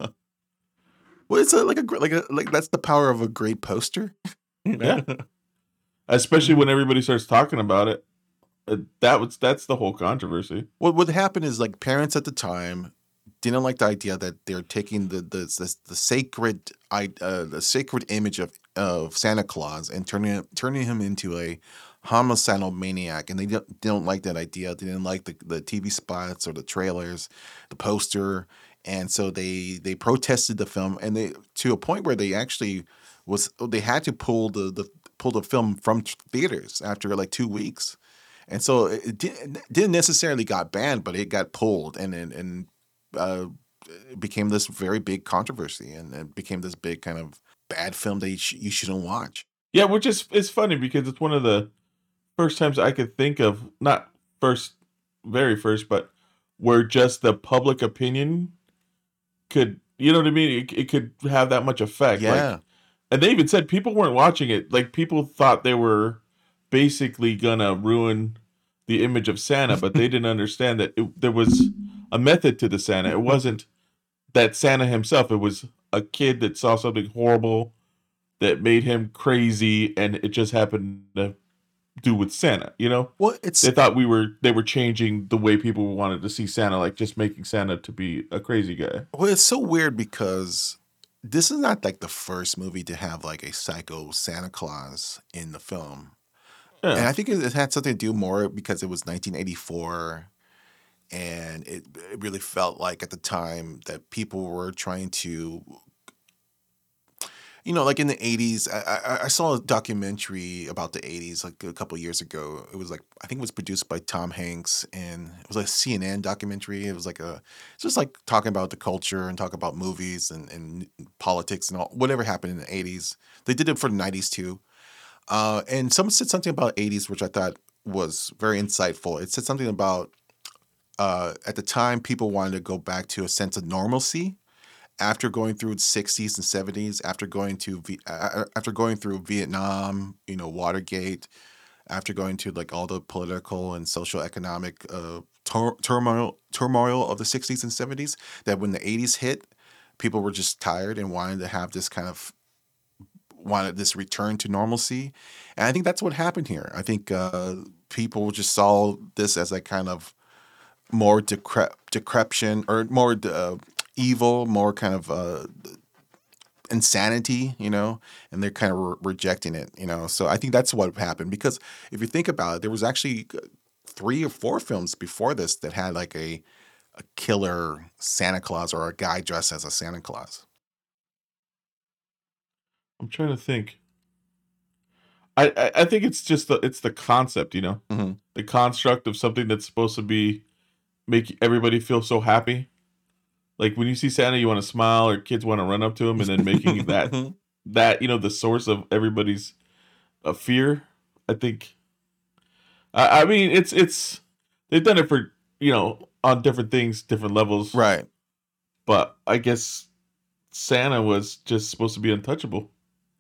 it's a, like a like a like that's the power of a great poster. Yeah. Especially when everybody starts talking about it. Uh, That was that's the whole controversy. What what happened is like parents at the time didn't like the idea that they're taking the the the, the sacred i uh, the sacred image of of Santa Claus and turning turning him into a homicidal maniac, and they don't, they don't like that idea. They didn't like the the TV spots or the trailers, the poster, and so they they protested the film, and they to a point where they actually was they had to pull the the pull the film from theaters after like two weeks and so it didn't, didn't necessarily got banned, but it got pulled, and and, and uh, it became this very big controversy, and it became this big kind of bad film that you, sh- you shouldn't watch. Yeah, which is it's funny because it's one of the first times I could think of not first very first, but where just the public opinion could you know what I mean? It, it could have that much effect. like- Yeah. and they even said people weren't watching it. Like people thought they were basically gonna ruin the image of Santa, but they didn't understand that it, there was a method to the Santa. It wasn't that Santa himself. It was a kid that saw something horrible that made him crazy, and it just happened to do with Santa. You know, Well, it's they thought we were they were changing the way people wanted to see Santa, like just making Santa to be a crazy guy. well, it's so weird because this is not like the first movie to have like a psycho Santa Claus in the film. Yeah. And I think it, had something to do more because it was 1984, and it, it really felt like at the time that people were trying to, you know, like in the 80s. I, I, I saw a documentary about the 80s like a couple years ago. It was like I think it was produced by Tom Hanks, and it was like a CNN documentary. It was like a it's just like talking about the culture and talk about movies and, and politics and all whatever happened in the 80s. They did it for the 90s too. Uh, and someone said something about 80s, which I thought was very insightful. It said something about uh, at the time people wanted to go back to a sense of normalcy after going through the 60s and 70s, after going to after going through Vietnam, you know, Watergate, after going to like all the political and social economic uh, tur- turmoil turmoil of the 60s and 70s. That when the 80s hit, people were just tired and wanted to have this kind of wanted this return to normalcy. And I think that's what happened here. I think uh, people just saw this as a kind of more decrep- decreption or more uh, evil, more kind of uh, insanity, you know, and they're kind of re- rejecting it, you know. So I think that's what happened because if you think about it, there was actually uh, three or four films before this that had like a a killer Santa Claus or a guy dressed as a Santa Claus. I'm trying to think. I, I I think it's just the it's the concept, you know, Mhm. the construct of something that's supposed to be make everybody feel so happy. Like when you see Santa, you want to smile, or kids want to run up to him, and then making that that you know the source of everybody's uh, fear. I think. I, I mean, it's it's they've done it for you know on different things, different levels, right? But I guess Santa was just supposed to be untouchable.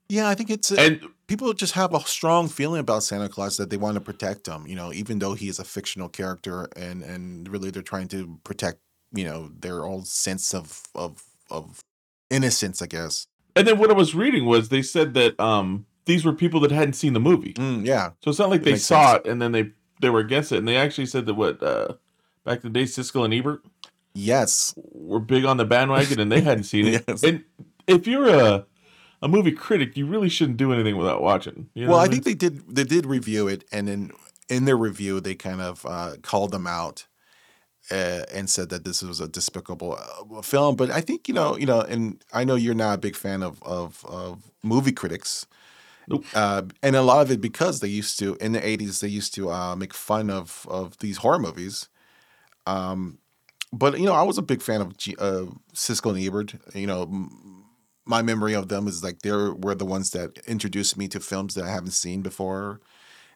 Yeah, I think it's And- people just have a strong feeling about Santa Claus that they want to protect him. You know, even though he is a fictional character, and and really they're trying to protect you know their old sense of of of innocence, I guess. And then what I was reading was they said that um these were people that hadn't seen the movie. Mm, yeah. So it's not like That they saw sense. it and then they they were against it. And they actually said that what uh back in the day, Siskel and Ebert Yes. were big on the bandwagon and they hadn't seen it. Yes. And if you're a a movie critic, you really shouldn't do anything without watching. You know well, I think they did they did review it, and then in their review they kind of uh, called them out uh, and said that this was a despicable uh, film. But I think you know you know, and I know you're not a big fan of of, of movie critics. Nope. Uh, and a lot of it because they used to in the '80s they used to uh, make fun of of these horror movies. Um, but you know, I was a big fan of G- uh, Siskel and Ebert. You know, my memory of them is like they were the ones that introduced me to films that I haven't seen before,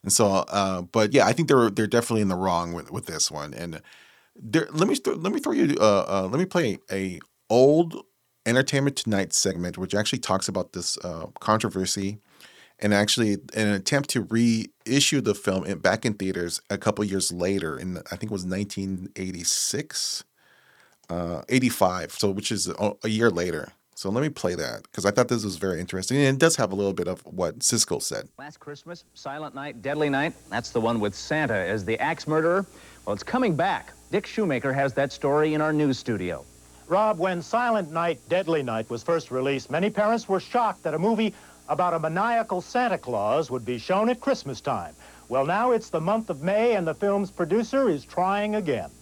and so. Uh, but yeah, I think they're they're definitely in the wrong with, with this one. And there, let me th- let me throw you. Uh, uh, let me play a old Entertainment Tonight segment, which actually talks about this uh, controversy. And actually, an attempt to reissue the film in, back in theaters a couple years later, in I think it was 1986, uh, 85, so which is a, a year later. So let me play that because I thought this was very interesting, and it does have a little bit of what Siskel said. Last Christmas, Silent Night, Deadly Night. That's the one with Santa as the axe murderer. Well, it's coming back. Dick Shoemaker has that story in our news studio. Rob, when Silent Night, Deadly Night was first released, many parents were shocked that a movie about a maniacal Santa Claus would be shown at Christmas time. Well, now it's the month of May, and the film's producer is trying again.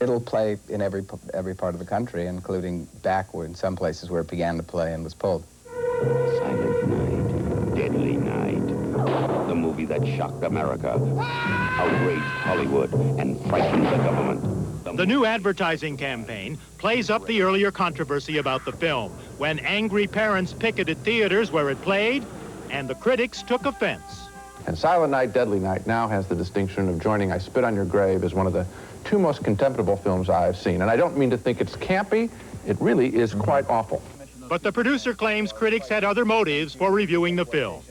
It'll play in every every part of the country, including backward in some places where it began to play and was pulled. Silent Night, Deadly Night. The movie that shocked America, outraged Hollywood, and frightened the government. The new advertising campaign plays up the earlier controversy about the film when angry parents picketed theaters where it played and the critics took offense. And Silent Night, Deadly Night now has the distinction of joining I Spit on Your Grave as one of the two most contemptible films I've seen. And I don't mean to think it's campy. It really is quite awful. But the producer claims critics had other motives for reviewing the film.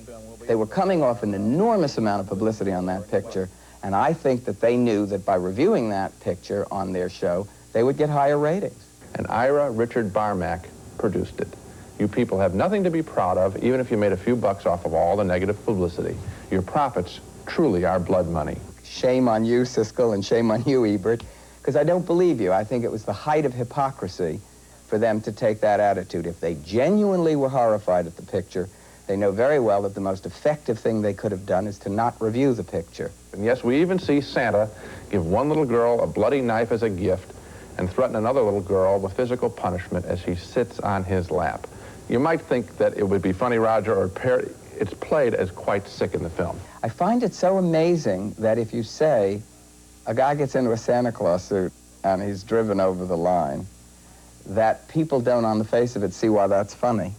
They were coming off an enormous amount of publicity on that picture, and I think that they knew that by reviewing that picture on their show, they would get higher ratings. And Ira Richard Barmak produced it. You people have nothing to be proud of, even if you made a few bucks off of all the negative publicity. Your profits truly are blood money. Shame on you, Siskel, and shame on you, Ebert, because I don't believe you. I think it was the height of hypocrisy for them to take that attitude. If they genuinely were horrified at the picture, they know very well that the most effective thing they could have done is to not review the picture. And yes, we even see Santa give one little girl a bloody knife as a gift and threaten another little girl with physical punishment as she sits on his lap. You might think that it would be funny, Roger, or it's played as quite sick in the film. I find it so amazing that if you say a guy gets into a Santa Claus suit and he's driven over the line, that people don't on the face of it see why that's funny.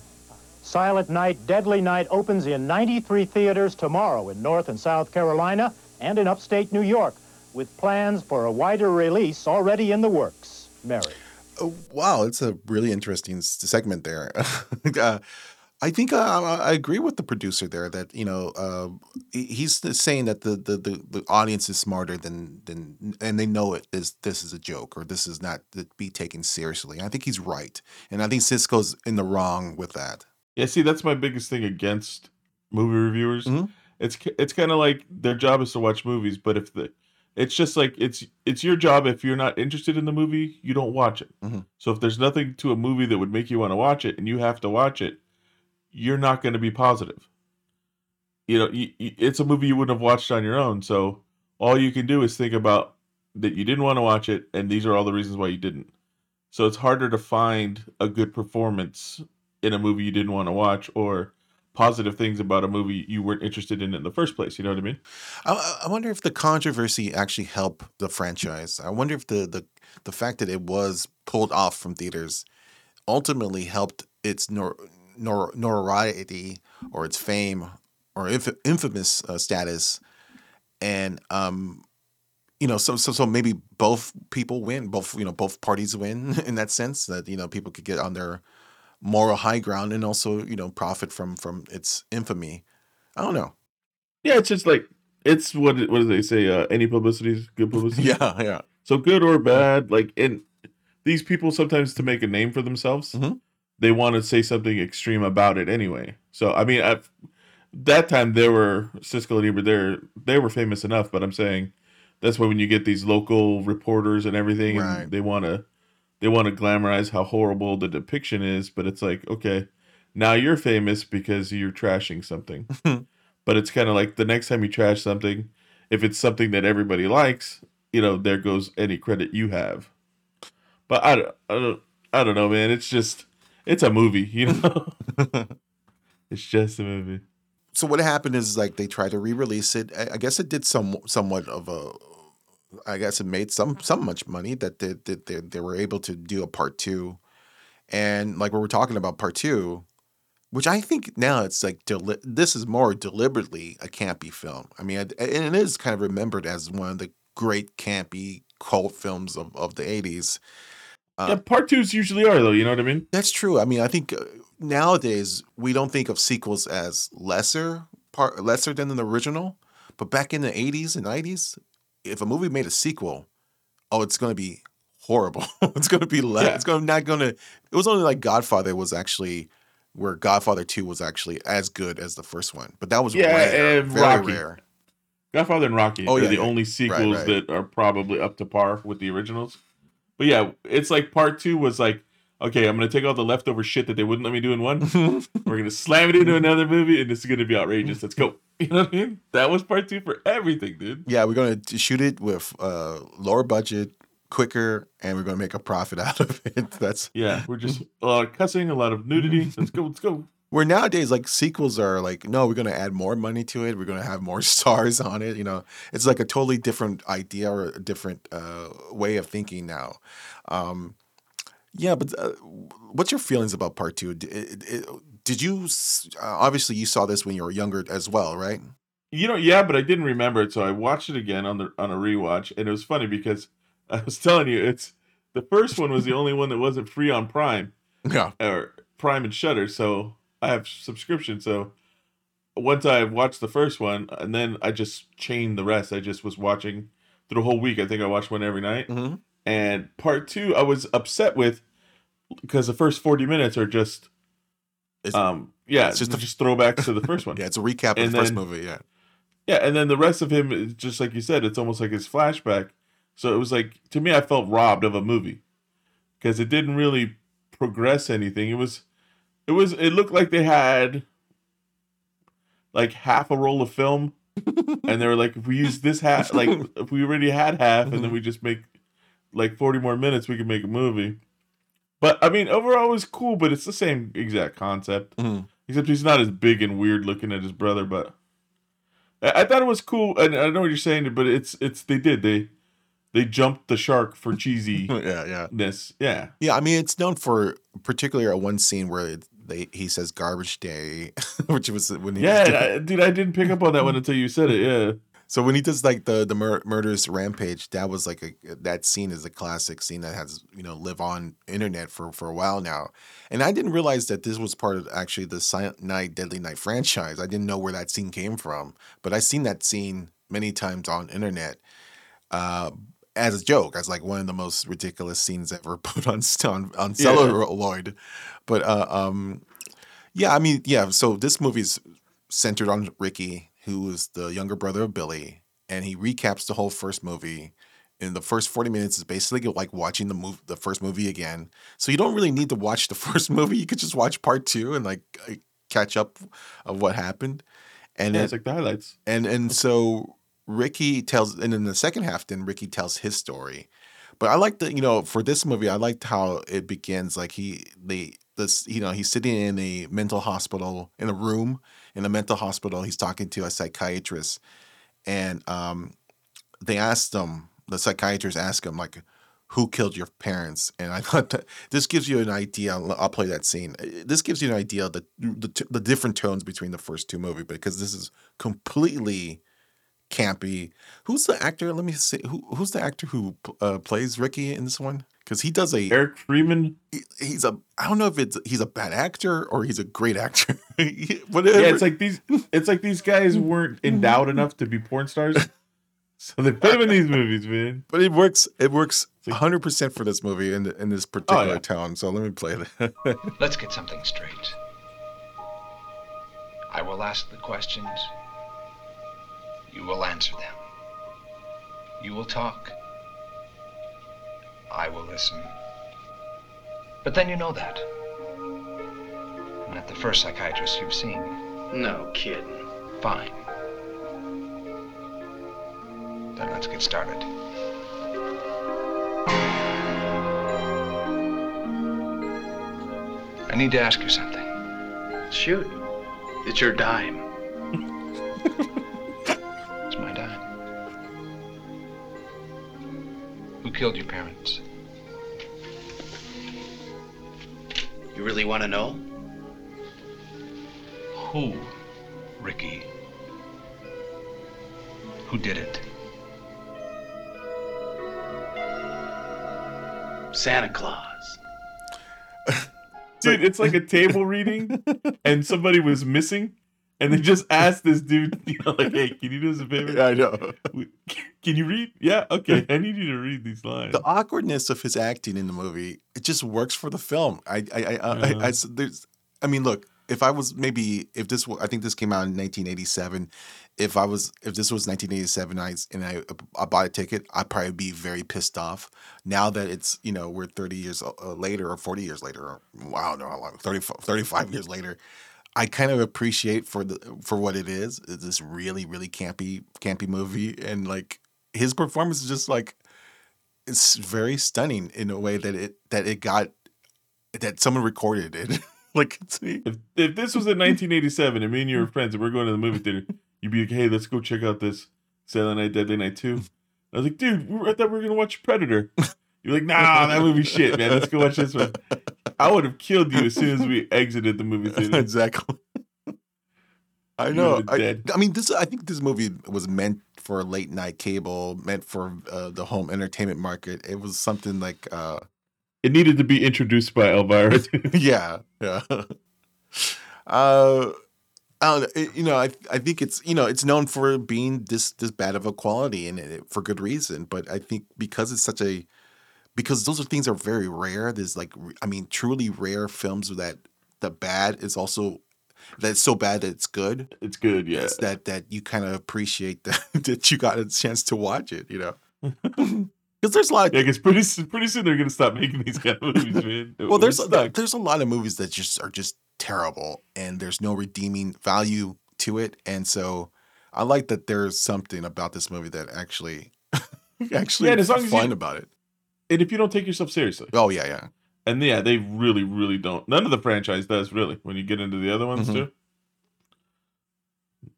Silent Night, Deadly Night opens in 93 theaters tomorrow in North and South Carolina and in upstate New York, with plans for a wider release already in the works. Mary. Oh, wow, it's a really interesting s- segment there. uh, I think I I agree with the producer there that you know uh, he's saying that the, the, the, the audience is smarter than than and they know it is this is a joke or this is not to be taken seriously. I think he's right, and I think Siskel's in the wrong with that. Yeah, see, that's my biggest thing against movie reviewers. Mm-hmm. It's it's kind of like their job is to watch movies, but if the it's just like it's it's your job if you're not interested in the movie, you don't watch it. Mm-hmm. So if there's nothing to a movie that would make you want to watch it and you have to watch it, you're not going to be positive. You know, you, you- it's a movie you wouldn't have watched on your own, so all you can do is think about that you didn't want to watch it and these are all the reasons why you didn't. So it's harder to find a good performance in a movie you didn't want to watch or positive things about a movie you weren't interested in in the first place. You know what I mean? I, I wonder if the controversy actually helped the franchise. I wonder if the the the fact that it was pulled off from theaters ultimately helped its nor, nor, notoriety or its fame or inf- infamous uh, status, and um, you know, so so so maybe both people win, both you know, both parties win in that sense that you know people could get on their moral high ground and also you know profit from from its infamy. I don't know. Yeah, it's just like it's what what do they say? Uh, any publicity is good publicity. Yeah, yeah. So good or bad, like and these people sometimes to make a name for themselves, Mm-hmm. They want to say something extreme about it anyway. So I mean, at that time they were Siskel and Ebert. They they were famous enough, but I'm saying that's why when you get these local reporters and everything, Right. and they want to they want to glamorize how horrible the depiction is, but it's like okay, now you're famous because you're trashing something. but it's kind of like the next time you trash something, if it's something that everybody likes, you know, there goes any credit you have. But I don't, I don't, I don't know, man. It's just, it's a movie, you know. it's just a movie. so what happened is like they tried to re-release it. I, guess it did some somewhat of a. I guess it made some some much money that they, that they, they were able to do a part two, and like we were talking about part two, which I think now it's like deli- this is more deliberately a campy film. I mean, and it is kind of remembered as one of the great campy cult films of, of the eighties. yeah, part twos usually are though. You know what I mean? That's true. I mean, I think uh, nowadays we don't think of sequels as lesser part lesser than the original, but back in the eighties and nineties, if a movie made a sequel, oh, it's going to be horrible. it's going to be le- Yeah. it's going not going to. It was only like Godfather was actually where Godfather Two was actually as good as the first one, but that was Yeah, rare, and very Rocky. rare. Godfather and Rocky Oh, are yeah, the yeah. only Right, sequels right. that are probably up to par with the originals. But yeah, it's like part two was like, okay, I'm gonna take all the leftover shit that they wouldn't let me do in one. We're gonna slam it into another movie, and this is gonna be outrageous. Let's go. You know what I mean? That was part two for everything, dude. Yeah, we're going to shoot it with uh, lower budget, quicker, and we're going to make a profit out of it. That's Yeah, we're just a lot of cussing, a lot of nudity. Let's go. Let's go. Where nowadays, like sequels are like, no, we're going to add more money to it. We're going to have more stars on it. You know, it's like a totally different idea or a different uh, way of thinking now. Um, yeah, but uh, what's your feelings about part two? Did, did you uh, obviously you saw this when you were younger as well, right? You know, yeah, but I didn't remember it, so I watched it again on the on a rewatch, and it was funny because I was telling you, it's the first one was the only one that wasn't free on Prime. Yeah. or Prime and Shudder. So I have subscription. So once I watched the first one, and then I just chained the rest. I just was watching through a whole week. I think I watched one every night. Mhm. And part two, I was upset with because the first forty minutes are just, um, yeah, it's just a- just throwbacks to the first one. Yeah, it's a recap of And the first movie. Yeah. Yeah, and then the rest of him is just like you said, it's almost like his flashback. So it was like to me, I felt robbed of a movie because it didn't really progress anything. It was, it was, it looked like they had like half a roll of film, and they were like, if we use this half, like if we already had half, and then we just make like forty more minutes, we could make a movie. But I mean, overall, it was cool. But it's the same exact concept, Mhm. except he's not as big and weird looking as his brother. But I, I thought it was cool, and I know what you're saying, but it's it's they did they they jumped the shark for cheesy yeah, yeah. Yeah, Yeah, I mean it's known for particularly at one scene where they he says garbage day, which was when he yeah, I- dude. I didn't pick up on that one until you said it. Yeah. So when he does like the the mur- murderous rampage, that was like a that scene is a classic scene that has you know live on internet for for a while now, and I didn't realize that this was part of actually the Silent Night Deadly Night franchise. I didn't know where that scene came from, but I seen that scene many times on internet. Uh, as a joke, as like one of the most ridiculous scenes ever put on on, on Yeah. celluloid, but uh, um, yeah, I mean, yeah. So this movie's centered on Ricky, who is the younger brother of Billy, and he recaps the whole first movie. In the first forty minutes is basically like watching the move, the first movie again. So you don't really need to watch the first movie. You could just watch part two and like uh, catch up of what happened. And yeah, then, it's like the highlights. and and so Ricky tells, and in the second half, then Ricky tells his story. But I like the, you know, for this movie, I liked how it begins. Like he, they, this you know he's sitting in a mental hospital in a room in a mental hospital he's talking to a psychiatrist and um they asked him the psychiatrist asked him like who killed your parents and i thought that this gives you an idea i'll play that scene Uh, this gives you an idea of the the, the different tones between the first two movies because this is completely campy who's the actor let me see who, who's the actor who uh, plays ricky in this one because he does a Eric Freeman. he's a I don't know if it's he's a bad actor or he's a great actor. Whatever. Yeah, it's like these. It's like these guys weren't endowed enough to be porn stars, so they put them in these movies, man. but it works. It works 100 percent for this movie in in this particular Oh, yeah. town. So let me play that. Let's get something straight. I will ask the questions. You will answer them. You will talk. I will listen. But then you know that. I'm not the first psychiatrist you've seen. No kidding. Fine. Then let's get started. I need to ask you something. Shoot. It's your dime. killed your parents? You really want to know? Who, Ricky? Who did it? Santa Claus. Dude, it's like a table reading, and somebody was missing, and they just asked this dude, you know, like, "Hey, can you do us a favor? I know. Can you read? Yeah, okay. I need you to read these lines." the awkwardness of his acting in the movie it just works for the film. I I I, I, I, I there's I mean look if I was maybe if this I think this came out in 1987 if I was if this was 1987 I, and I I bought a ticket I'd probably be very pissed off now that it's you know we're 30 years uh, later or 40 years later or I don't know how long 30, 35 years later I kind of appreciate for the for what it is it's this really really campy campy movie and like his performance is just like it's very stunning in a way that it that it got that someone recorded it. like it's, if, if this was in 1987 and me and you were friends and we're going to the movie theater, you'd be like, "Hey, let's go check out this Silent Night, Deadly Night 2. I was like, "Dude, we I thought we were gonna watch Predator." You're like, "Nah, that movie shit, man. Let's go watch this one." I would have killed you as soon as we exited the movie theater. exactly. I know. I. I mean, this. I think this movie was meant for late night cable, meant for uh, the home entertainment market. It was something like, uh, It needed to be introduced by Elvira. yeah, yeah. Uh, I don't know. It- you know, I I think it's you know it's known for being this this bad of a quality and it, for good reason. But I think because it's such a because those are things are very rare. There's like I mean truly rare films that the bad is also that's so bad that it's good. It's good, yeah. It's that that you kind of appreciate that that you got a chance to watch it. You know, because there's a lot. Yeah, because pretty soon, pretty soon they're gonna stop making these kind of movies, man. well there's a, there's a lot of movies that just are just terrible and there's no redeeming value to it and so i like that there's something about this movie that actually actually Yeah, as long as fun you- about it and if you don't take yourself seriously. oh yeah yeah And yeah, they really, really don't. None of the franchise does really. When you get into the other ones Mhm. too,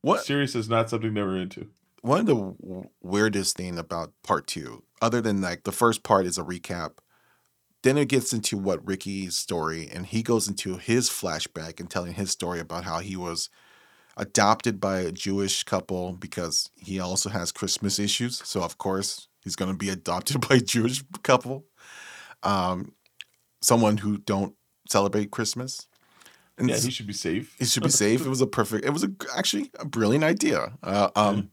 what serious is not something they were into. one of the weirdest thing about part two other than like the first part is a recap then it gets into what ricky's story and he goes into his flashback and telling his story about how he was adopted by a jewish couple because he also has christmas issues so of course he's going to be adopted by a jewish couple um someone who don't celebrate christmas and Yeah, he should be safe. it should be safe. It was a perfect. It was a, actually a brilliant idea. Uh, um,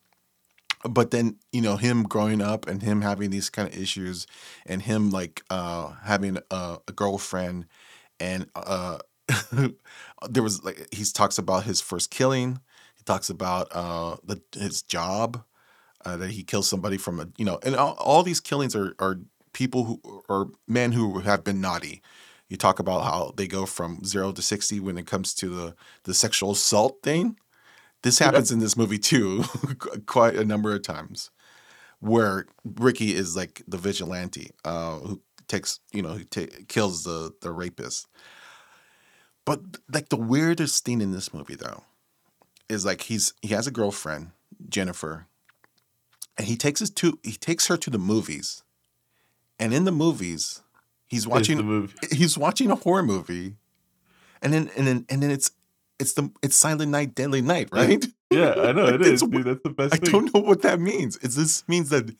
but then you know him growing up and him having these kind of issues, and him like uh, having a, a girlfriend, and uh, there was like he talks about his first killing. He talks about uh, the his job uh, that he kills somebody from a you know, and all, all these killings are are people who are men who have been naughty. You talk about how they go from zero to sixty when it comes to the the sexual assault thing. This happens in this movie too, quite a number of times, where Ricky is like the vigilante uh, who takes you know who ta- kills the the rapist. But like the weirdest thing in this movie though is like he's he has a girlfriend, Jennifer, and he takes us to he takes her to the movies. And in the movies, he's watching movie. he's watching a horror movie. And then and then and then it's it's the it's Silent Night, Deadly Night, right? Yeah, I know it It's- dude. That's the best I thing. don't know what that means. Is this means that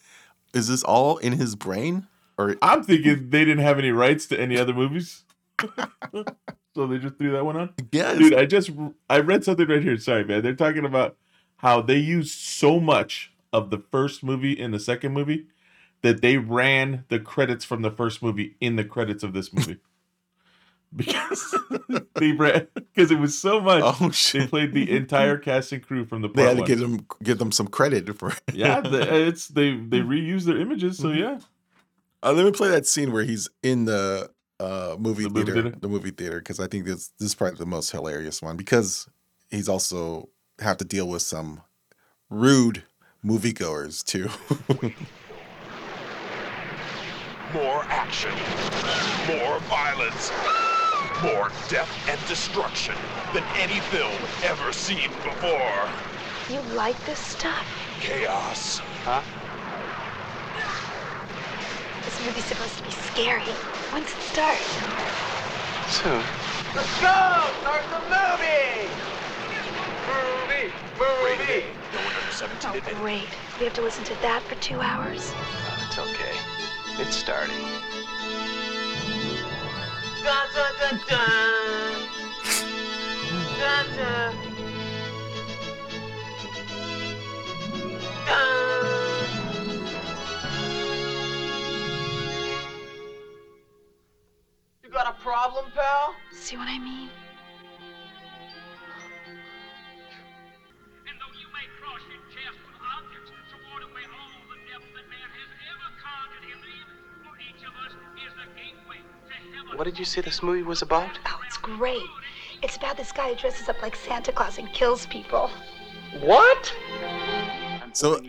is this all in his brain? Or I'm thinking they didn't have any rights to any other movies, so they just threw that one on. Yes. dude. I just I read something right here. Sorry, man. They're talking about how they used so much of the first movie in the second movie that they ran the credits from the first movie in the credits of this movie. Because they ran because it was so much. Oh, shit. They played the entire cast and crew from the they part had to one. give them give them some credit for yeah, the, it's they they reuse their images. So yeah, Uh, let me play that scene where he's in the uh, movie, movie theater, theater? the movie theater, because I think this this is probably the most hilarious one because he's also have to deal with some rude moviegoers too. More action. More violence. More death and destruction than any film ever seen before. You like this stuff? Chaos. Huh? This movie's supposed to be scary. When's it start? Soon. Let's go! Start the movie! Movie! Movie! No one under 17 Oh, admitted. great. We have to listen to that for two hours. Uh, it's okay. It's starting. Dun dun dun dun! Dun dun! You got a problem, pal? See what I mean? What did you say this movie was about? Oh, it's great. It's about this guy who dresses up like Santa Claus and kills people. What? so,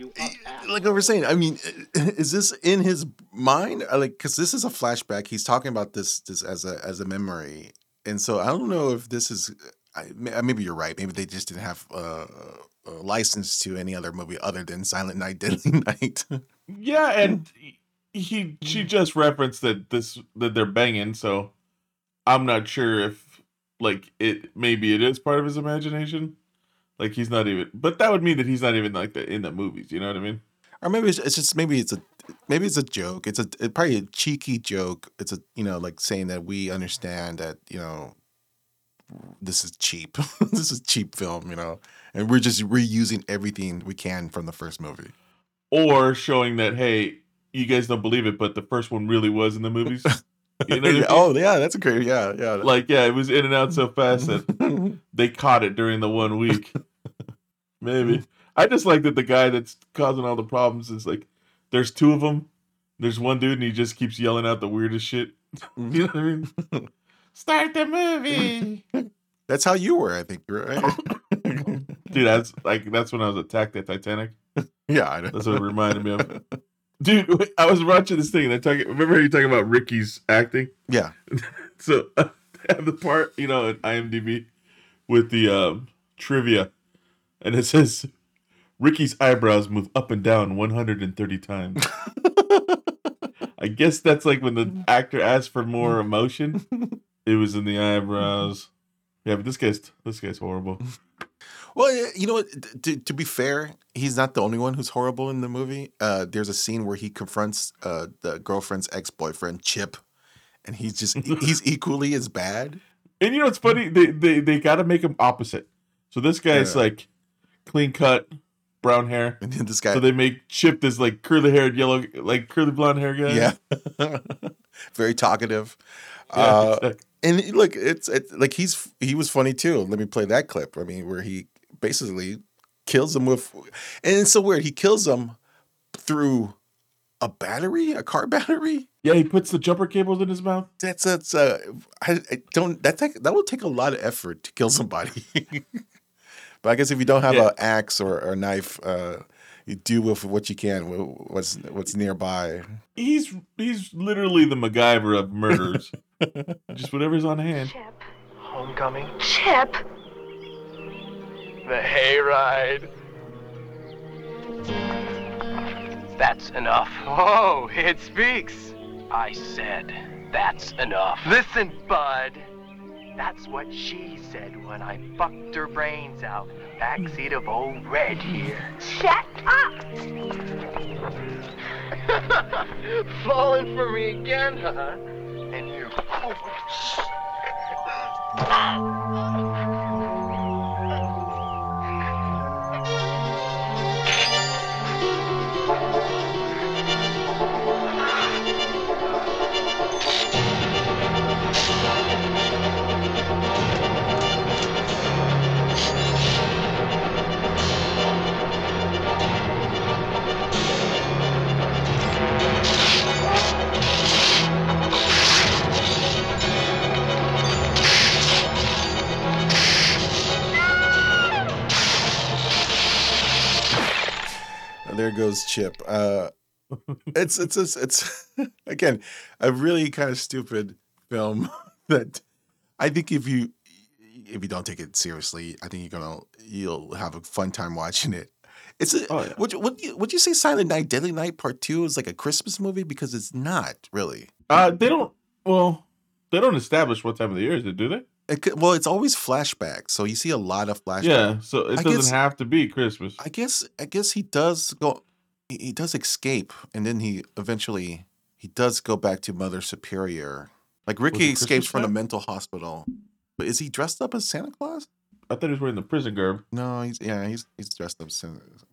like I was saying, I mean, is this in his mind? Uh, Like, because this is a flashback. He's talking about this this as a as a memory, and so I don't know if this is. I, maybe you're right. Maybe they just didn't have uh, a license to any other movie other than Silent Night, Deadly Night. yeah, and he she mm. just referenced that this that they're banging. So I'm not sure if like it maybe it is part of his imagination. Like he's not even, but that would mean that he's not even like the in the movies. You know what I mean? or maybe it's, it's just maybe it's a maybe it's a joke. It's a it, probably a cheeky joke. It's a you know like saying that we understand that you know this is cheap. this is cheap film, you know, and we're just reusing everything we can from the first movie. Or showing that hey, you guys don't believe it, but the first one really was in the movies. You know Yeah. Oh yeah, that's a great yeah yeah. like yeah, it was in and out so fast that they caught it during the one week. Maybe I just like that the guy that's causing all the problems is like, there's two of them. There's one dude and he just keeps yelling out the weirdest shit. you know what I mean? Start the movie, That's how you were, I think. Right. dude. That's like that's when I was attacked at Titanic. yeah, I know. That's what it reminded me of. Dude, I was watching this thing and I talking. Remember you talking about Ricky's acting? Yeah. so have the part, you know, in IMDb with the um, trivia, and it says Ricky's eyebrows move up and down 130 times. I guess that's like when the actor asked for more emotion. It was in the eyebrows. Yeah, but this guy's this guy's horrible. Well, you know what? To, to be fair, he's not the only one who's horrible in the movie. Uh, there's a scene where he confronts uh, the girlfriend's ex boyfriend Chip, and he's just he's equally as bad. And you know what's funny? They they they got to make him opposite. So this guy's Yeah. like clean cut, brown hair, and then this guy. So they make Chip this like curly haired yellow, like curly blonde hair guy. Yeah, very talkative. Yeah, uh, exactly. And look, it's, it's like he's he was funny too. Let me play that clip. I mean, where he basically kills him with, and it's so weird. He kills him through a battery, a car battery. Yeah, he puts the jumper cables in his mouth. That's that's uh, I, I don't that take, that will take a lot of effort to kill somebody. but I guess if you don't have Yeah. an axe or, or a knife, uh, you do with what you can, with what's what's nearby. He's he's literally the MacGyver of murders. Just whatever's on hand. Chip, homecoming, Chip. The hayride. That's enough. Oh, it speaks. I said, that's enough. Listen, bud. That's what she said when I fucked her brains out in the backseat of old Red here. Shut up. Falling for me again, huh? And you. Oh, There goes Chip. Uh, it's it's it's, it's again a really kind of stupid film that I think if you if you don't take it seriously, I think you're gonna you'll have a fun time watching it. It's a, Oh, yeah. would you, would you would you say Silent Night, Deadly Night Part Two is like a Christmas movie because it's not really. Uh, they don't. Well, they don't establish what time of the year is it, do they? It could, well, it's always flashbacks, so you see a lot of flashbacks. Yeah, so it I doesn't guess- have to be Christmas. I guess I guess he does go he, he does escape and then he eventually he does go back to Mother Superior. Like Ricky escapes Christmas from the mental hospital. But is he dressed up as Santa Claus? I thought he was wearing the prison garb. No, he's yeah, he's he's dressed up.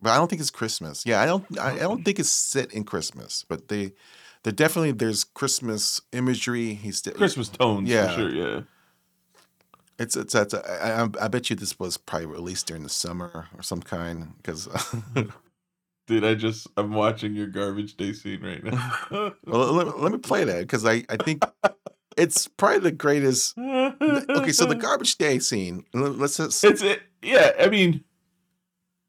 But I don't think it's Christmas. Yeah, I don't I, I don't think it's set in Christmas, but they they definitely there's Christmas imagery. He's Christmas tones, Yeah. for sure. Yeah. It's it's, it's I, I, I bet you this was probably released during the summer or some kind because Dude, I just I'm watching your garbage day scene right now. well, let, let me play that because I, I think it's probably the greatest. Okay, so the garbage day scene. Let's just. it's it. Yeah, I mean,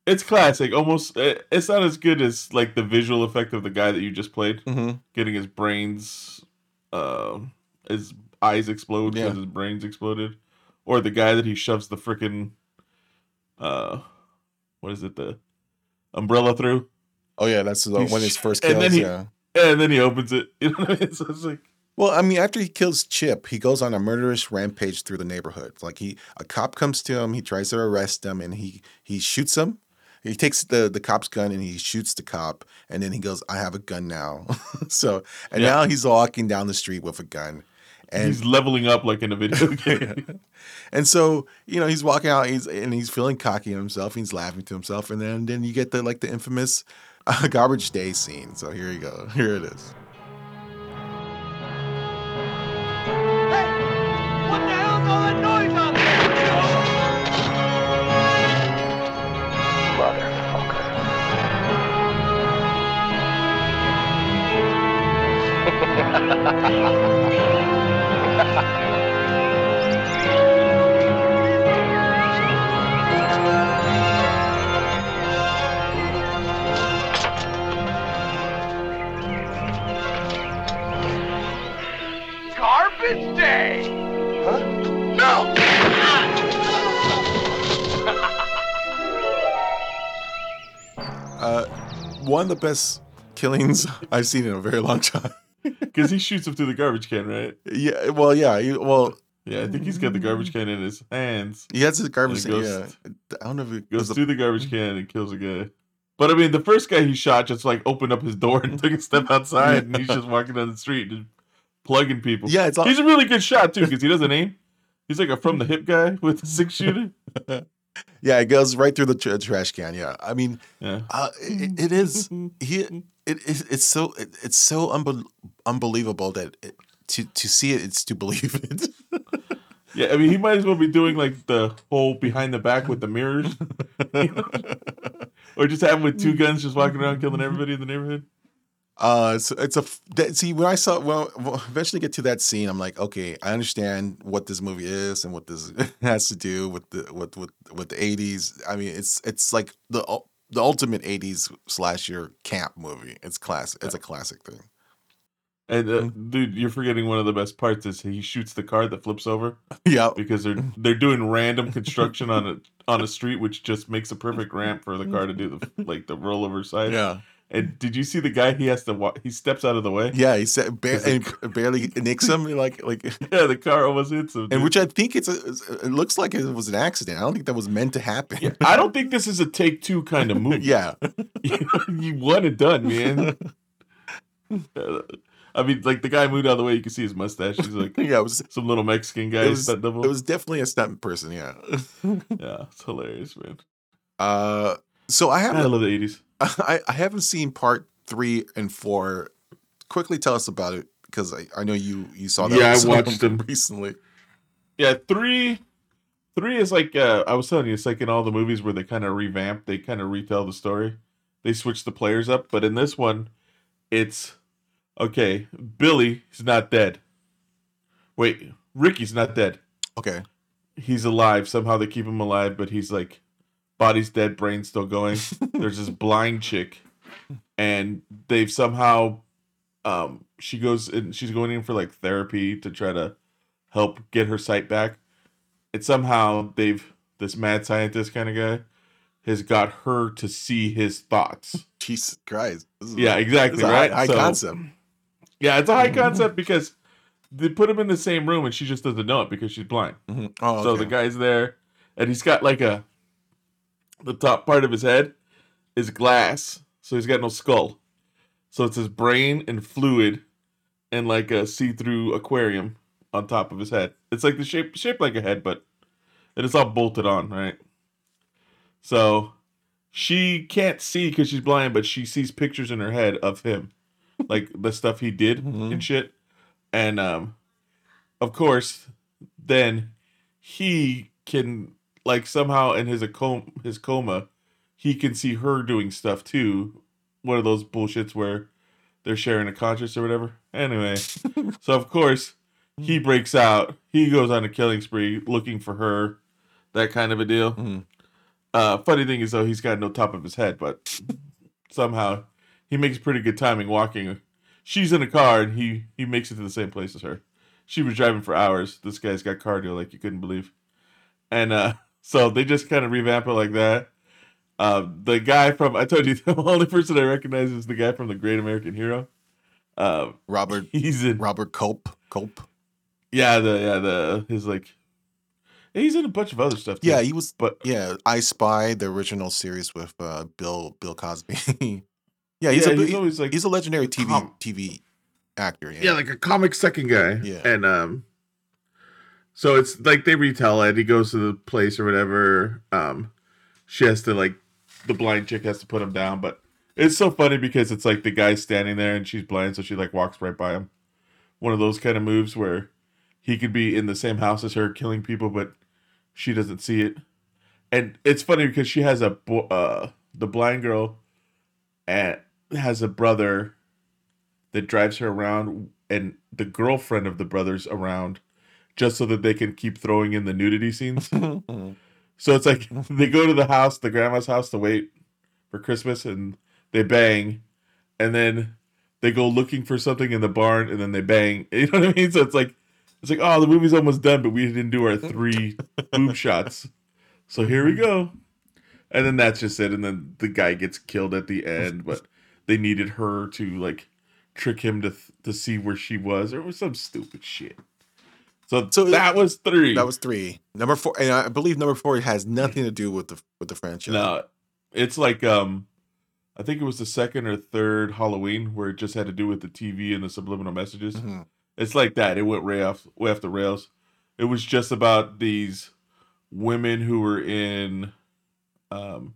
it's classic. Almost, it's not as good as like the visual effect of the guy that you just played, Mhm. getting his brains, um, his eyes explode because Yeah. his brains exploded, or the guy that he shoves the freaking, uh, what is it, the umbrella through. Oh yeah, that's the, when his first and then he, yeah. and then he opens it. You know what I mean? So it's like. Well, I mean, after he kills Chip, he goes on a murderous rampage through the neighborhood. Like he, a cop comes to him, he tries to arrest him, and he he shoots him. He takes the the cop's gun and he shoots the cop, and then he goes, "I have a gun now." so, and Yeah. now he's walking down the street with a gun, and he's leveling up like in a video game. And so, you know, he's walking out, he's and he's feeling cocky in himself. He's laughing to himself, and then then you get the like the infamous uh, garbage day scene. So here you go. Here it is. What one of the best killings I've seen in a very long time. Because he shoots him through the garbage can, right? Yeah. Well, yeah. He, well, Yeah, I think he's got the garbage can in his hands. he has his garbage. And it yeah. I don't know if it Goes was a- through the garbage mm-hmm. can and kills a guy. But I mean, the first guy he shot just like opened up his door and took a step outside, and he's just walking down the street just plugging people. Yeah, it's all- he's a really good shot too because he doesn't aim. He's like a from the hip guy with a six shooter. Yeah, it goes right through the tr- trash can. Yeah, I mean, Yeah. uh, it, it is he. It, it it's so it, it's so unbel- unbelievable that it, to to see it, it's to believe it. Yeah, I mean, he might as well be doing like the whole behind the back with the mirrors, or just have him with two guns, just walking around killing everybody in the neighborhood. Uh, it's, it's a that, see when I saw well, well, eventually get to that scene, I'm like, okay, I understand what this movie is and what this has to do with the with with with the 80s. I mean, it's it's like the the ultimate 80s slasher camp movie. It's classic. It's a classic thing. And uh, Mm. dude, you're forgetting one of the best parts is he shoots the car that flips over. Yeah. because they're they're doing random construction on a on a street, which just makes a perfect ramp for the car to do the like the rollover side. Yeah. And did you see the guy? He has to walk. He steps out of the way. Yeah, he said ba- 'Cause the and barely nicks him. Like like Yeah, the car almost hits him. and which I think it's a, it looks like it was an accident. I don't think that was meant to happen. I don't think this is a take two kind of movie. yeah. you want it done, man. Uh, I mean, like the guy moved out of the way. You can see his mustache. He's like, Yeah, it was some little Mexican guy. it was, it was definitely a stunt person, yeah. yeah, it's hilarious, man. Uh so I I haven't love the eighties. I, I haven't seen part three and four. Quickly tell us about it because I, I know you you saw that. Yeah, I watched them. recently. Yeah, three, three is like uh, I was telling you, it's like in all the movies where they kind of revamp, they kind of retell the story. They switch the players up, but in this one, it's okay. Billy is not dead. Wait, Ricky's not dead. Okay. He's alive. Somehow they keep him alive, but he's like body's dead, brain's still going. There's this blind chick, and they've somehow um she goes and she's going in for like therapy to try to help get her sight back. And somehow they've this mad scientist kind of guy has got her to see his thoughts. Jesus Christ. Yeah, exactly. a right. High, high So- concept. Yeah, it's a high concept because they put him in the same room and she just doesn't know it because she's blind. Oh, So okay. the guy's there and he's got like a the top part of his head is glass, so he's got no skull. So it's his brain and fluid and like a see-through aquarium on top of his head. It's like the shape shaped like a head, but and it's all bolted on, right? So she can't see because she's blind, but she sees pictures in her head of him, like the stuff he did and shit. And um, of course, then he can like somehow in his com- his coma, he can see her doing stuff too. One of those bullshits where they're sharing a conscious or whatever. Anyway, so of course he breaks out. He goes on a killing spree looking for her, that kind of a deal. Uh, funny thing is though, he's got no top of his head, but somehow he makes pretty good timing walking. She's in a car and he he makes it to the same place as her. She was driving for hours. This guy's got cardio like you couldn't believe. And uh so they just kind of revamp it like that. Uh, the guy from I told you the only person I recognize is the guy from the Great American Hero. Uh, Robert he's in Robert Culp. Culp. yeah the yeah the his like he's in a bunch of other stuff. Too. Yeah, he was but yeah, I Spy, the original series with uh Bill Bill Cosby. yeah, he's Yeah, a he's always, like, he's a legendary TV com- TV actor. Yeah. yeah, like a comic second guy. Yeah. And um so it's like they retell it. He goes to the place or whatever. Um she has to like the blind chick has to put him down, but it's so funny because it's like the guy's standing there and she's blind, so she like walks right by him. One of those kind of moves where he could be in the same house as her killing people, but she doesn't see it. And it's funny because she has a uh the blind girl and has a brother that drives her around and the girlfriend of the brothers around just so that they can keep throwing in the nudity scenes. so it's like they go to the house, the grandma's house to wait for Christmas and they bang and then they go looking for something in the barn and then they bang. You know what I mean? So it's like it's like, oh, the movie's almost done, but we didn't do our three boob shots. So here we go. And then that's just it. And then the guy gets killed at the end, but they needed her to like trick him to to see where she was, or was some stupid shit. So, So that was three. That was three. Number four, and I believe number four has nothing to do with the with the franchise. no, it's like um, I think it was the second or third Halloween where it just had to do with the TV and the subliminal messages. Mhm. It's like that. It went way off way off the rails. It was just about these women who were in um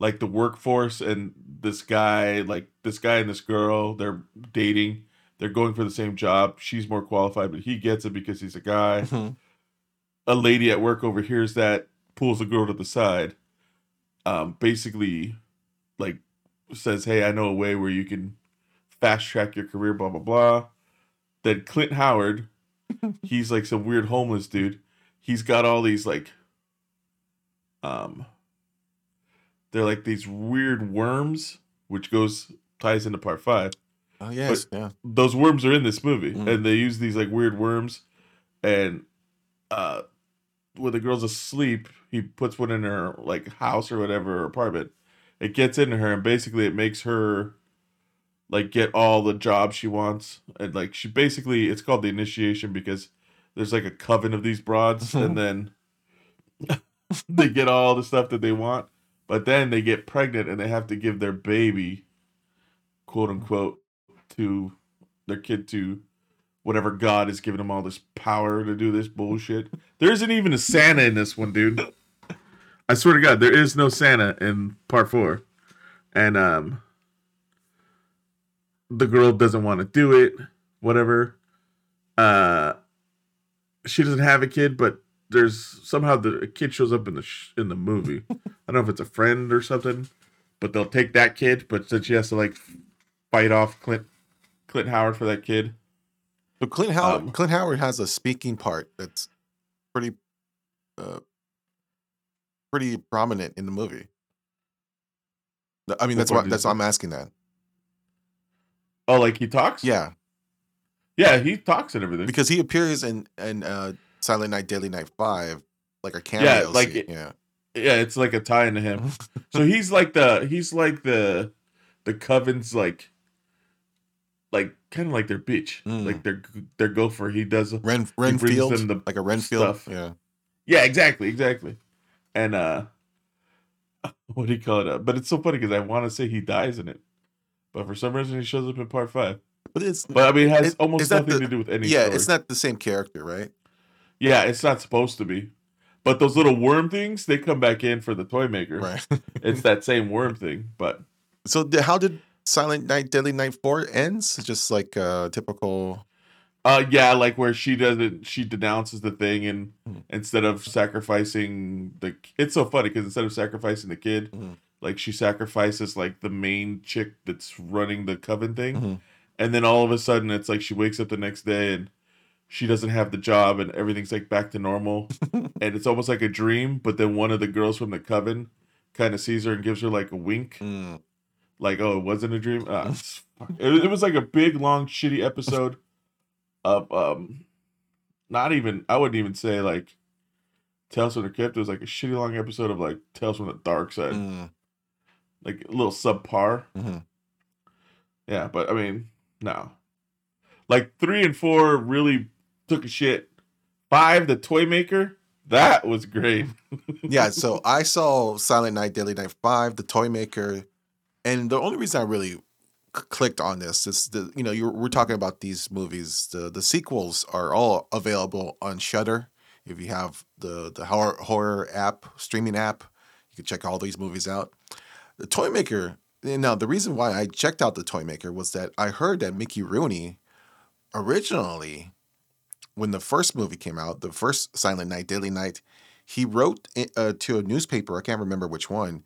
like the workforce and this guy like this guy and this girl they're dating they're going for the same job. She's more qualified but he gets it because he's a guy. Mhm. a lady at work overhears that pulls the girl to the side um basically like says hey i know a way where you can fast track your career blah blah blah. Then clint howard he's like some weird homeless dude. He's got all these like um they're like these weird worms which goes ties into part five Oh yes, But yeah. Those worms are in this movie, Mm. and they use these like weird worms, and uh, when the girl's asleep, he puts one in her like house or whatever or apartment. It gets into her, and basically it makes her like get all the jobs she wants, and like she basically it's called the initiation because there's like a coven of these broads, and then they get all the stuff that they want, but then they get pregnant and they have to give their baby, quote unquote, to their kid to whatever God is giving them all this power to do this bullshit. There isn't even a Santa in this one, dude. I swear to God, there is no Santa in part four, and um, the girl doesn't want to do it. Whatever. Uh, she doesn't have a kid, but there's somehow the a kid shows up in the sh- in the movie. I don't know if it's a friend or something, but they'll take that kid. But then she has to like fight off Clint Clint Howard for that kid. But Clint Howard, Um, Clint Howard has a speaking part that's pretty, uh, pretty prominent in the movie. I mean, that's why that's why? I'm asking that. Oh, like he talks? Yeah, Yeah, he talks and everything. because he appears in in uh, Silent Night, Deadly Night Five, like a cameo. yeah, like scene, yeah, yeah, it's like a tie into him. so he's like the he's like the the coven's like like kind of like their bitch, like their their gopher. He does Mm. Ren Renfield, the like a Renfield. stuff. Yeah, Yeah, exactly, exactly. And uh what do you call it? Uh, but it's so funny because I want to say he dies in it, but for some reason he shows up in part five. but it's But I mean, it has it- almost nothing the- to do with any. Yeah, story. it's not the same character, right? Yeah, it's not supposed to be. But those little worm things, they come back in for the toy maker. Right. it's that same worm thing, but So how did Silent Night, Deadly Night Four ends? Just like uh, typical. uh yeah, like where she doesn't she denounces the thing and Hmm. instead of sacrificing the it's so funny because instead of sacrificing the kid, Hmm. like she sacrifices like the main chick that's running the coven thing. Mhm. And then all of a sudden it's like she wakes up the next day and she doesn't have the job and everything's like back to normal. and it's almost like a dream, but then one of the girls from the coven kind of sees her and gives her like a wink. Mm. Like, oh, it wasn't a dream. Fuck- it, it was like a big, long, shitty episode of um, not even. I wouldn't even say like Tales from the Crypt. It was like a shitty, long episode of like Tales from the Dark Side, Mm. like a little subpar. Mhm. Yeah, but I mean, no. Like three and four really took a shit. Five, the toy maker, that was great. yeah, so I saw Silent Night, Deadly Night Five, The Toy Maker, and the only reason I really clicked on this is the you know we're talking about these movies. The the sequels are all available on Shudder. If you have the the horror horror app streaming app, you can check all these movies out. The Toy Maker. Now the reason why I checked out the Toy Maker was that I heard that Mickey Rooney originally when the first movie came out, the first Silent Night, Deadly Night, he wrote uh, to a newspaper, I can't remember which one,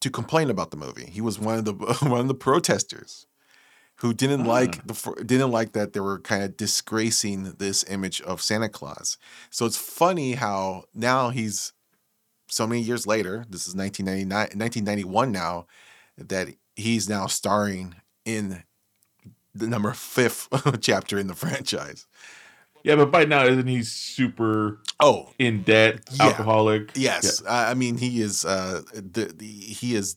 to complain about the movie. He was one of the one of the protesters who didn't hmm. like the didn't like that they were kind of disgracing this image of Santa Claus. So it's funny how now he's so many years later, this is 1999 1991 now that he's now starring in the number fifth chapter in the franchise. Yeah, but by now isn't he super oh in debt, Yeah. alcoholic? Yes, I I mean he is. Uh, the, the he is.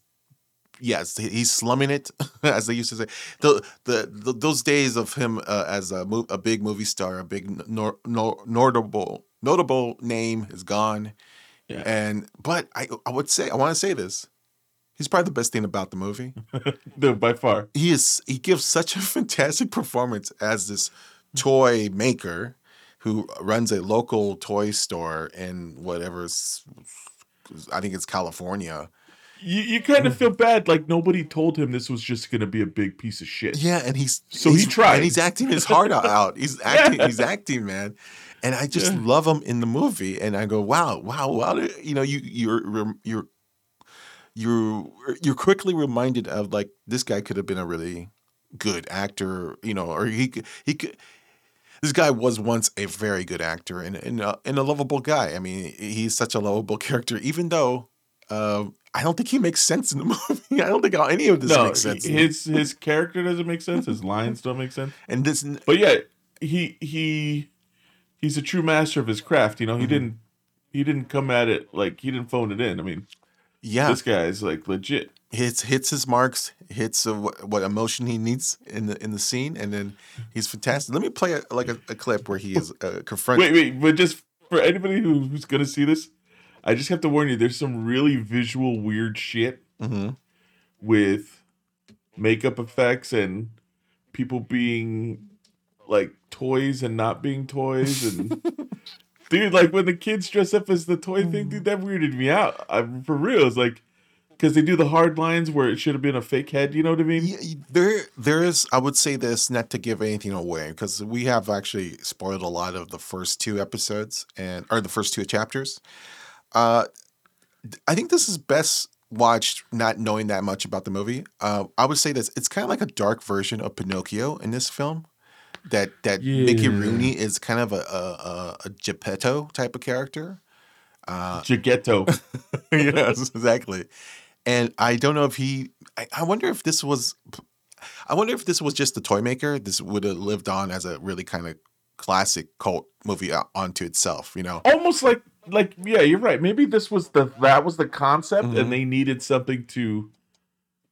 Yes, he's slumming it, as they used to say. The the, the those days of him uh, as a mo- a big movie star, a big nor, nor, notable notable name is gone. Yeah. And but I I would say I want to say this. He's probably the best thing about the movie. No, by far. He is he gives such a fantastic performance as this Mm-hmm. toy maker who runs a local toy store in whatever I think it's California. You, you kind of mm. feel bad, like nobody told him this was just gonna be a big piece of shit. Yeah, and he's So he he's- tried. and he's acting his heart out. He's acting, he's acting, man. And I just love him in the movie. And I go, wow, wow, wow. You know, you you're you're you're you're quickly reminded of like this guy could have been a really good actor, you know, or he could he could. This guy was once a very good actor and and a, and a lovable guy. I mean, he's such a lovable character, even though uh, I don't think he makes sense in the movie. I don't think any of this no, makes sense. his his character doesn't make sense. His lines don't make sense. And this, but yeah, he he he's a true master of his craft. You know, he Mhm. didn't he didn't come at it like he didn't phone it in. I mean, Yeah. this guy's like legit. Hits hits his marks, hits uh, what, what emotion he needs in the in the scene, and then he's fantastic. Let me play a, like a, a clip where he is uh, confronted. Wait, wait, but just for anybody who, who's gonna see this, I just have to warn you. There's some really visual weird shit Mhm. with makeup effects and people being like toys and not being toys and dude like when the kids dress up as the toy thing dude that weirded me out I'm for real it's like because they do the hard lines where it should have been a fake head you know what i mean Yeah, There, there is. I would say this not to give anything away because we have actually spoiled a lot of the first two episodes and or the first two chapters. Uh, I think this is best watched not knowing that much about the movie. Uh, I would say this. It's kind of like a dark version of Pinocchio in this film. That that Mickey Rooney is kind of a a, a, a Geppetto type of character. Uh, Geppetto. yes, exactly. And I don't know if he. I, I wonder if this was. I wonder if this was just the toy maker. This would have lived on as a really kind of classic cult movie onto itself. You know. almost like like yeah you're right maybe this was the that was the concept Mhm. and they needed something to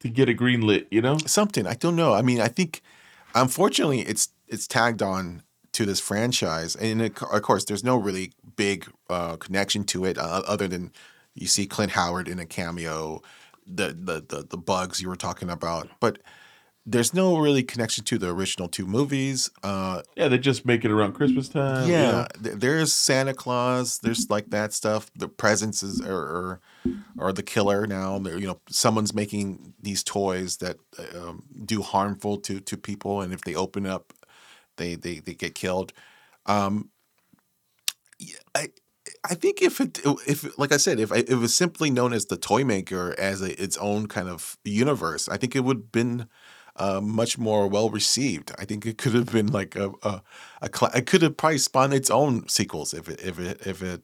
to get a green lit you know something i don't know i mean i think unfortunately it's it's tagged on to this franchise and it, of course there's no really big uh, connection to it uh, other than you see clint howard in a cameo the, the the the bugs you were talking about but there's no really connection to the original two movies uh yeah they just make it around christmas time you yeah know? th- there's santa claus there's like that stuff the presents is or or, or the killer now There- you know someone's making these toys that um, do harmful to to people and if they open up they they, they get killed um yeah, i I think if it if like I said if it was simply known as the toy maker as a, its own kind of universe, I think it would have been uh, much more well received. I think it could have been like a a, a cla it could have probably spawned its own sequels if it if it if it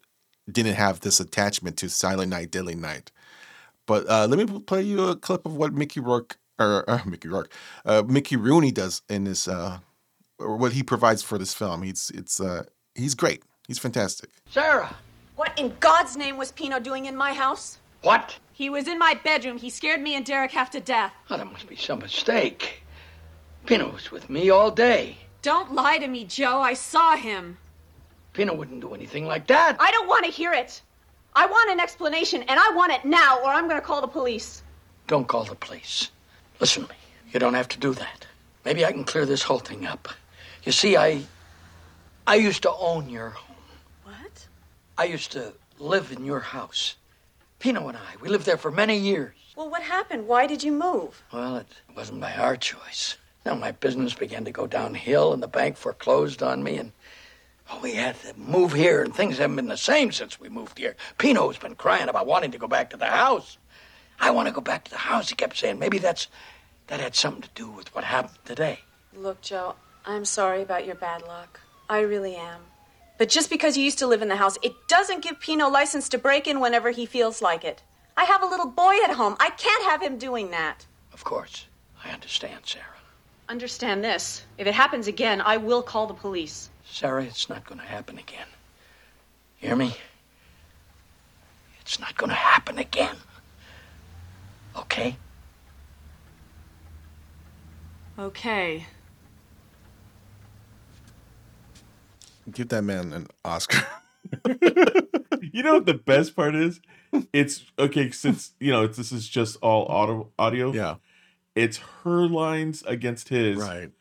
didn't have this attachment to Silent Night, Deadly Night. But uh, let me play you a clip of what Mickey Rourke or uh, Mickey Rourke, uh, Mickey Rooney does in this uh, or what he provides for this film. He's it's uh, he's great. He's fantastic. Sarah! What in God's name was Pino doing in my house? What? He was in my bedroom. He scared me and Derek half to death. Oh, that must be some mistake. Pino was with me all day. Don't lie to me, Joe. I saw him. Pino wouldn't do anything like that. I don't want to hear it. I want an explanation, and I want it now, or I'm going to call the police. Don't call the police. Listen to me. You don't have to do that. Maybe I can clear this whole thing up. You see, I. I used to own your home. What? I used to live in your house. Pino and I, we lived there for many years. Well, what happened? Why did you move? Well, it wasn't by our choice. Now my business began to go downhill, and the bank foreclosed on me, and oh, we had to move here, and things haven't been the same since we moved here. Pino's been crying about wanting to go back to the house. I want to go back to the house. He kept saying maybe that's that had something to do with what happened today. Look, Joe, I'm sorry about your bad luck. I really am. But just because you used to live in the house, it doesn't give Pino license to break in whenever he feels like it. I have a little boy at home. I can't have him doing that. Of course, I understand, Sarah. Understand this. If it happens again, I will call the police. Sarah, it's not going to happen again. Hear me? It's not going to happen again. Okay? Okay. Give that man an Oscar. you know what the best part is? It's okay since you know this is just all audio. Audio. Yeah. It's her lines against his. Right.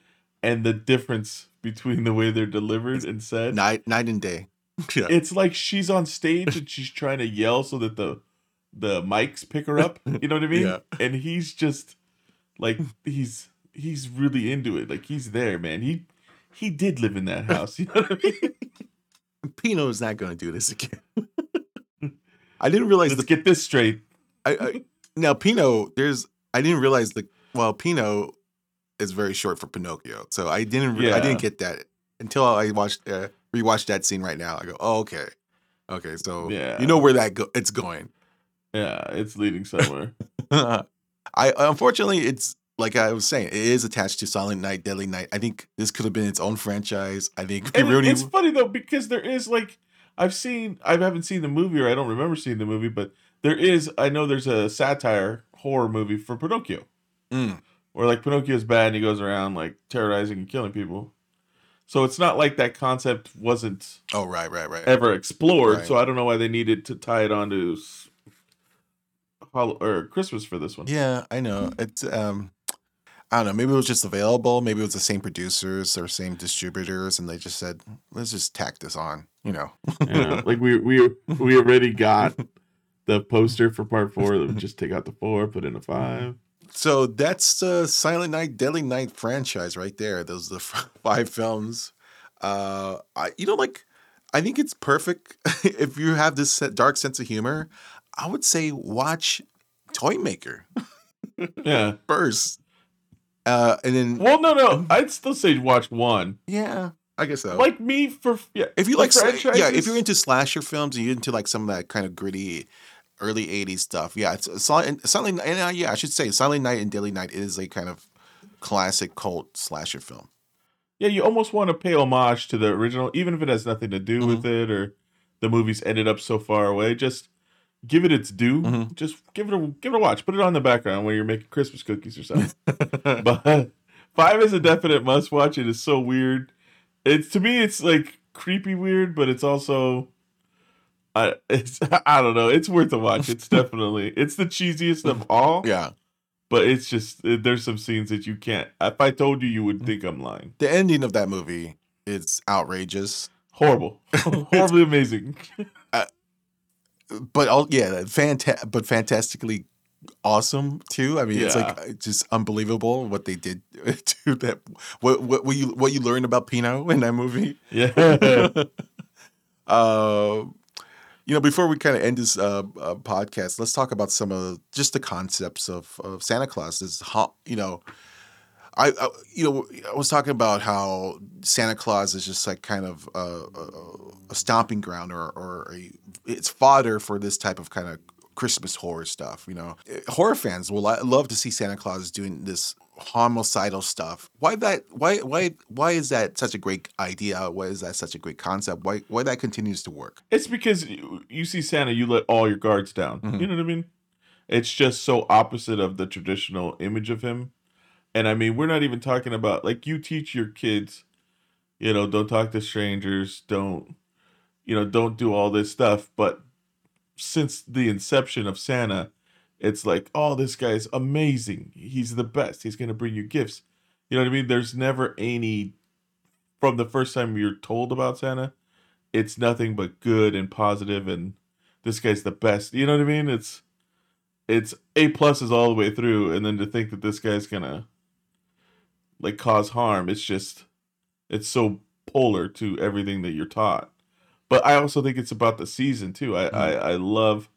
And the difference between the way they're delivered and said. Night night and day. Yeah. It's like she's on stage and she's trying to yell so that the the mics pick her up. You know what I mean? Yeah. And he's just like he's he's really into it. Like he's there, man. He he did live in that house. You know what I mean? Pino's not going to do this again. I didn't realize. Let's get this straight. I, I now Pino. There's. I didn't realize the. Well, Pino is very short for Pinocchio, so I didn't. Re- I didn't get that until I watched uh, rewatched that scene right now. I go, oh, okay, okay. So Yeah. you know where that go- it's going. Yeah, it's leading somewhere. I unfortunately, it's like I was saying, it is attached to Silent Night, Deadly Night. I think this could have been its own franchise. I think it- really, it's funny though because there is like I've seen I haven't seen the movie or I don't remember seeing the movie, but there is I know there's a satire horror movie for Pinocchio. Mm. Where like Pinocchio's bad and he goes around like terrorizing and killing people. So it's not like that concept wasn't oh right, right, right, ever explored. Right. So I don't know why they needed to tie it onto or Christmas for this one. Yeah, I know. It's um I don't know, maybe it was just available, maybe it was the same producers or same distributors and they just said, let's just tack this on, you know. Yeah, like we we we already got the poster for part four. That would just take out the four, put in a five. So that's the Silent Night, Deadly Night franchise right there. Those are the five films. Uh, I you know like I think it's perfect if you have this dark sense of humor. I would say watch Toy Maker Yeah. first, uh, and then Well, no, no. I'd still say watch one. yeah, I guess so. Like me for yeah. if you like, sla- yeah, if you're into slasher films and you're into like some of that kind of gritty early '80s stuff, yeah, it's Silent, Silent and uh, yeah, I should say Silent Night and Deadly Night is a kind of classic cult slasher film. yeah, you almost want to pay homage to the original, even if it has nothing to do with Mm-hmm. it or the movie's ended up so far away. Just give it its due. Mm-hmm. Just give it a give it a watch. Put it on the background when you're making Christmas cookies or something. but five is a definite must watch. It is so weird. It's to me, it's like creepy weird, but it's also. I it's I don't know. It's worth a watch. It's definitely it's the cheesiest of all. Yeah. But it's just there's some scenes that you can't. If I told you, you would think I'm lying. The ending of that movie is outrageous, Horrible, horribly amazing. But all yeah, fanta- but fantastically awesome too. I mean, it's like just unbelievable what they did to that. What what, what you what you learned about Pino in that movie? Yeah. uh, you know, before we kind of end this uh, uh, podcast, let's talk about some of just the concepts of, of Santa Claus. Is how you know, I, I you know I was talking about how Santa Claus is just like kind of a, a, a stomping ground or or a, it's fodder for this type of kind of Christmas horror stuff. You know, horror fans will love to see Santa Claus doing this homicidal stuff. Why that? Why why why is that such a great idea? Why is that such a great concept? Why why that continues to work? It's because you, see Santa, you let all your guards down. Mhm. You know what I mean? It's just so opposite of the traditional image of him. And I mean, we're not even talking about like you teach your kids, you know, don't talk to strangers, don't, you know, don't do all this stuff. But since the inception of Santa, it's like, oh, this guy's amazing. He's the best. He's going to bring you gifts. You know what I mean? There's never any, from the first time you're told about Santa, it's nothing but good and positive and this guy's the best. You know what I mean? It's it's A pluses all the way through, and then to think that this guy's gonna like cause harm, it's just it's so polar to everything that you're taught. But I also think it's about the season too. I I, I love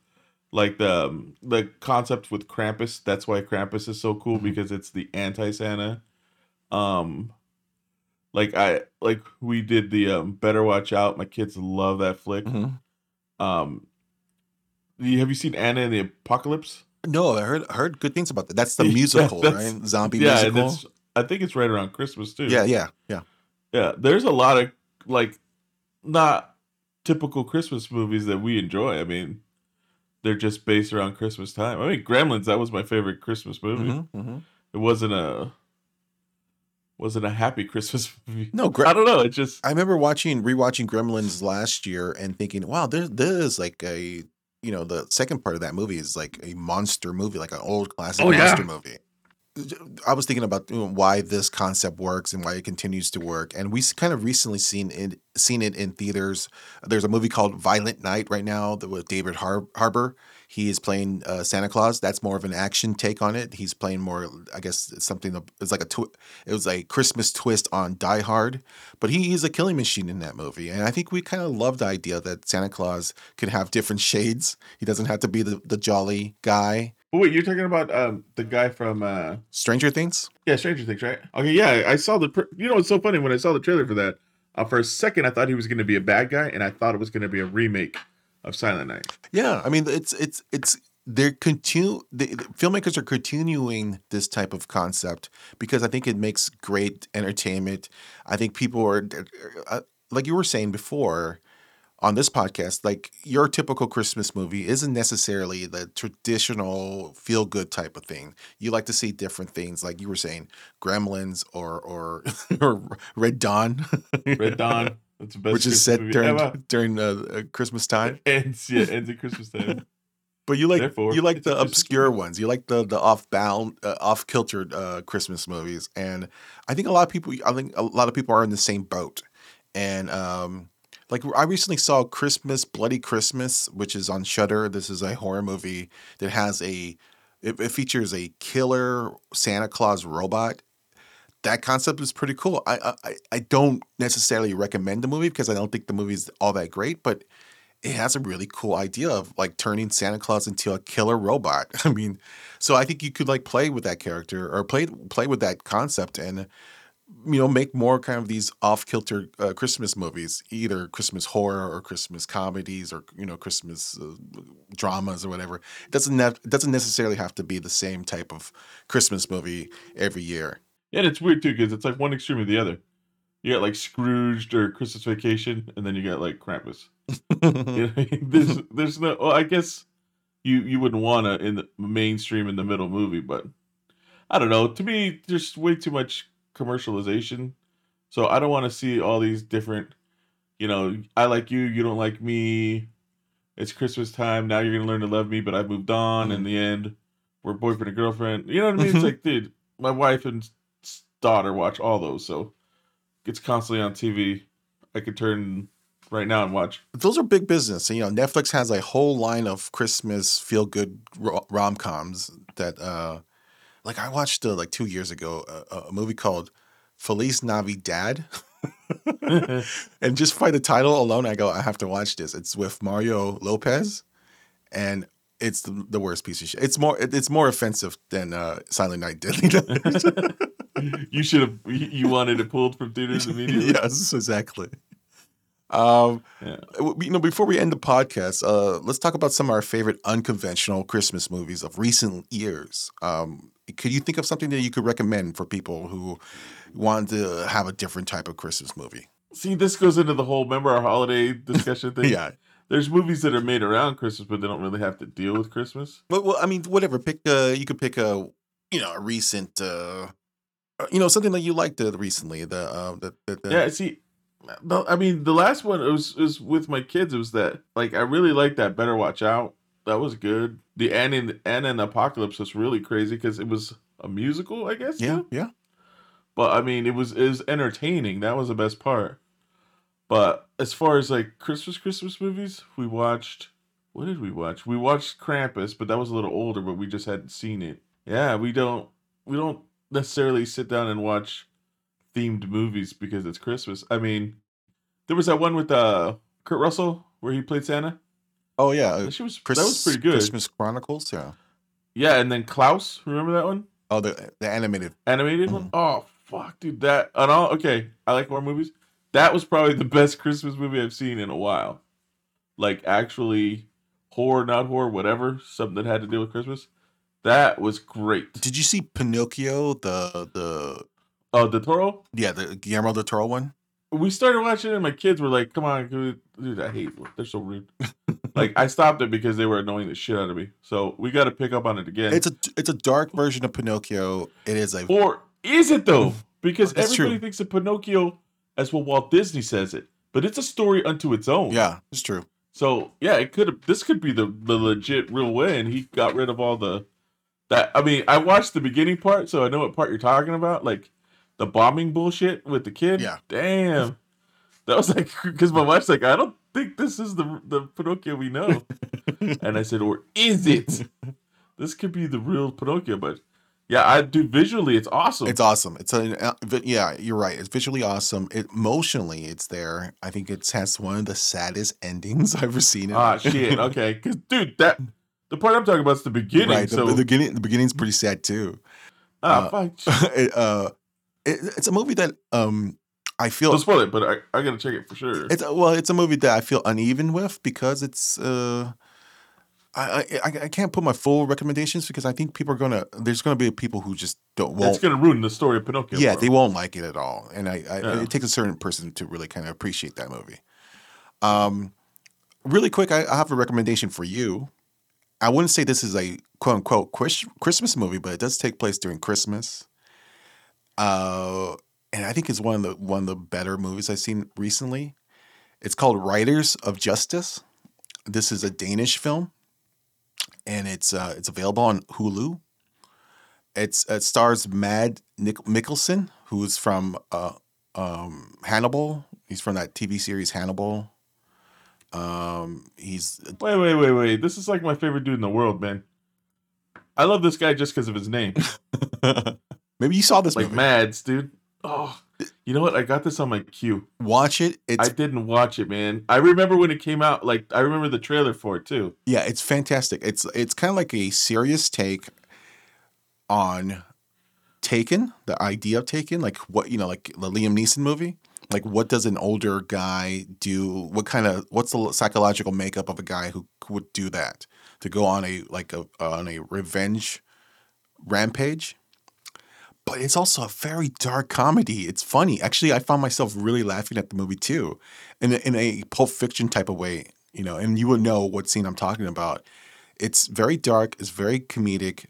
like the um, the concept with Krampus. That's why Krampus is so cool because it's the anti Santa. Um, like I like we did the um, Better Watch Out. My kids love that flick. Um, you- have you seen Anna and the Apocalypse? No, I heard heard good things about that. That's the Yeah, musical, that's- right? Zombie yeah, musical. It's- I think it's right around Christmas too. Yeah, yeah, yeah. yeah. There's a lot of like not typical Christmas movies that we enjoy. I mean, they're just based around Christmas time. I mean, Gremlins. That was my favorite Christmas movie. Mhm, mhm. It wasn't a wasn't a happy Christmas movie. No, Gre- I don't know. It just I remember watching rewatching Gremlins last year and thinking, wow, there there is like a you know the second part of that movie is like a monster movie, like an old classic Oh, yeah. monster movie. I was thinking about why this concept works and why it continues to work, and we kind of recently seen it seen it in theaters. There's a movie called Violent Night right now with David Har- Harbour. He is playing uh, Santa Claus. That's more of an action take on it. He's playing more, I guess, something. It's like a twi- it was a Christmas twist on Die Hard, but he is a killing machine in that movie, and I think we kind of love the idea that Santa Claus could have different shades. He doesn't have to be the, the jolly guy. Oh, wait, you're talking about um the guy from uh Stranger Things. Yeah, Stranger Things, right? Okay, yeah, I saw the. pr- You know, it's so funny when I saw the trailer for that. Uh, for a second, I thought he was going to be a bad guy, and I thought it was going to be a remake of Silent Night. Yeah, I mean it's it's it's they're continue the, the filmmakers are continuing this type of concept because I think it makes great entertainment. I think people are uh, like you were saying before on this podcast, like your typical Christmas movie isn't necessarily the traditional feel good type of thing. You like to see different things, like you were saying, Gremlins or or, or Red Dawn. Red Dawn. That's the best which is set during ever. during uh, uh, Christmas time. ends yeah ends at Christmas time. But you like Therefore, you like the obscure ones. You like the the off bound, uh, off kilter uh, Christmas movies, and I think a lot of people. I think a lot of people are in the same boat. And um, like I recently saw Christmas Bloody Christmas, which is on Shudder. This is a horror movie that has a it, it features a killer Santa Claus robot. That concept is pretty cool. I, I I don't necessarily recommend the movie because I don't think the movie's all that great, but it has a really cool idea of like turning Santa Claus into a killer robot. I mean, so I think you could like play with that character or play play with that concept and you know make more kind of these off kilter uh, Christmas movies, either Christmas horror or Christmas comedies or you know Christmas uh, dramas or whatever. It doesn't ne- it doesn't necessarily have to be the same type of Christmas movie every year. Yeah, and it's weird too because it's like one extreme or the other. You got like Scrooged or Christmas Vacation, and then you got like Krampus. you know what I mean? There's there's no. Well, I guess you you wouldn't want to in the mainstream in the middle movie, but I don't know. To me, there's way too much commercialization, so I don't want to see all these different. You know, I like you, you don't like me. It's Christmas time. Now you're gonna learn to love me, but I moved on. In the end, we're boyfriend and girlfriend. You know what I mean? It's Mhm. like, dude, my wife and daughter watch all those, so it's constantly on TV. I could turn right now and watch. those are big business. And, you know, Netflix has a whole line of Christmas feel good rom coms that, uh, like, I watched uh, like two years ago a, a movie called Feliz Navidad. and just by the title alone, I go, I have to watch this. It's with Mario Lopez, and it's the, the worst piece of shit. It's more it- it's more offensive than uh, Silent Night, Deadly Night. you should have. You wanted it pulled from theaters immediately. yes, exactly. Um, w- you know, before we end the podcast, uh, let's talk about some of our favorite unconventional Christmas movies of recent years. Um, could you think of something that you could recommend for people who want to have a different type of Christmas movie? See, this goes into the whole remember our holiday discussion thing. Yeah. There's movies that are made around Christmas, but they don't really have to deal with Christmas. Well, well I mean, whatever. Pick. Uh, you could pick a, you know, a recent. Uh, uh, you know, something that you liked uh, recently. The, uh, the, the, the Yeah, see, no, I mean, the last one it was it was with my kids. It was that like I really liked that. Better watch out. That was good. The Anne and Anne and Apocalypse was really crazy because it was a musical, I guess. Yeah, too. yeah. But I mean, it was it was entertaining. That was the best part. But as far as like Christmas Christmas movies, we watched. What did we watch? We watched Krampus, but that was a little older. But we just hadn't seen it. Yeah, we don't we don't necessarily sit down and watch themed movies because it's Christmas. I mean, there was that one with uh Kurt Russell where he played Santa. Oh yeah, uh, That was- Chris- that was pretty good. Christmas Chronicles. Yeah. Yeah, and then Klaus. Remember that one? Oh, the the animated. Animated one? Oh fuck, dude! That and all okay. I like horror movies. That was probably the best Christmas movie I've seen in a while. Like actually horror, not horror, whatever. Something that had to do with Christmas. That was great. Did you see Pinocchio? The the Oh, the Toro. yeah, the Guillermo del Toro one. We started watching it, and my kids were like, "Come on, dude, dude I hate. They're so rude." like I stopped it because they were annoying the shit out of me. So we got to pick up on it again. It's a it's a dark version of Pinocchio. It is a Or is it though? Because everybody true. thinks of Pinocchio as what Walt Disney says it, but it's a story unto its own. yeah, it's true. So yeah, it could have. This could be the the legit real way, and he got rid of all the that. I mean, I watched the beginning part, so I know what part you're talking about, like the bombing bullshit with the kid. Yeah. Damn. That was like because my wife's like, I don't think this is the the Pinocchio we know, and I said, or is it? This could be the real Pinocchio, but yeah, I do visually. It's awesome. It's awesome. It's a uh, yeah, you're right. It's visually awesome. It emotionally, it's there. I think it has one of the saddest endings I've ever seen. Ah shit. Okay, because dude, that the part I'm talking about is the beginning. right. The, so the beginning, the beginning's pretty sad too. ah, uh, fuck. it, uh, it, it's a movie that um I feel Don't spoil it, but I, I gotta check it for sure. It's well, it's a movie that I feel uneven with because it's uh I, I I can't put my full recommendations because I think people are gonna. There's gonna be people who just don't won't. Going to ruin the story of Pinocchio. yeah, bro. they won't like it at all, and I, I Yeah. it takes a certain person to really kind of appreciate that movie. Um, really quick, I, I have a recommendation for you. I wouldn't say this is a quote unquote Christmas movie, but it does take place during Christmas. Uh, and I think it's one of the one of the better movies I've seen recently. It's called Riders of Justice. This is a Danish film, and it's uh, it's available on Hulu. It's it stars Mad Nick Mikkelsen, who is from uh, um, Hannibal. He's from that TV series Hannibal. Um, he's Wait, wait, wait, wait. This is like my favorite dude in the world, man. I love this guy just because of his name. maybe you saw this like movie. Mads, dude. Oh, you know what? I got this on my queue. Watch it. It's I didn't watch it, man. I remember when it came out. Like I remember the trailer for it too. Yeah, it's fantastic. It's it's kind of like a serious take on Taken, the idea of Taken, like what you know, like the Liam Neeson movie. Like, what does an older guy do? What kind of what's the psychological makeup of a guy who would do that to go on a like a on a revenge rampage? But it's also a very dark comedy. It's funny. Actually, I found myself really laughing at the movie too, in a, in a Pulp Fiction type of way. You know, and you would know what scene I'm talking about. It's very dark. It's very comedic.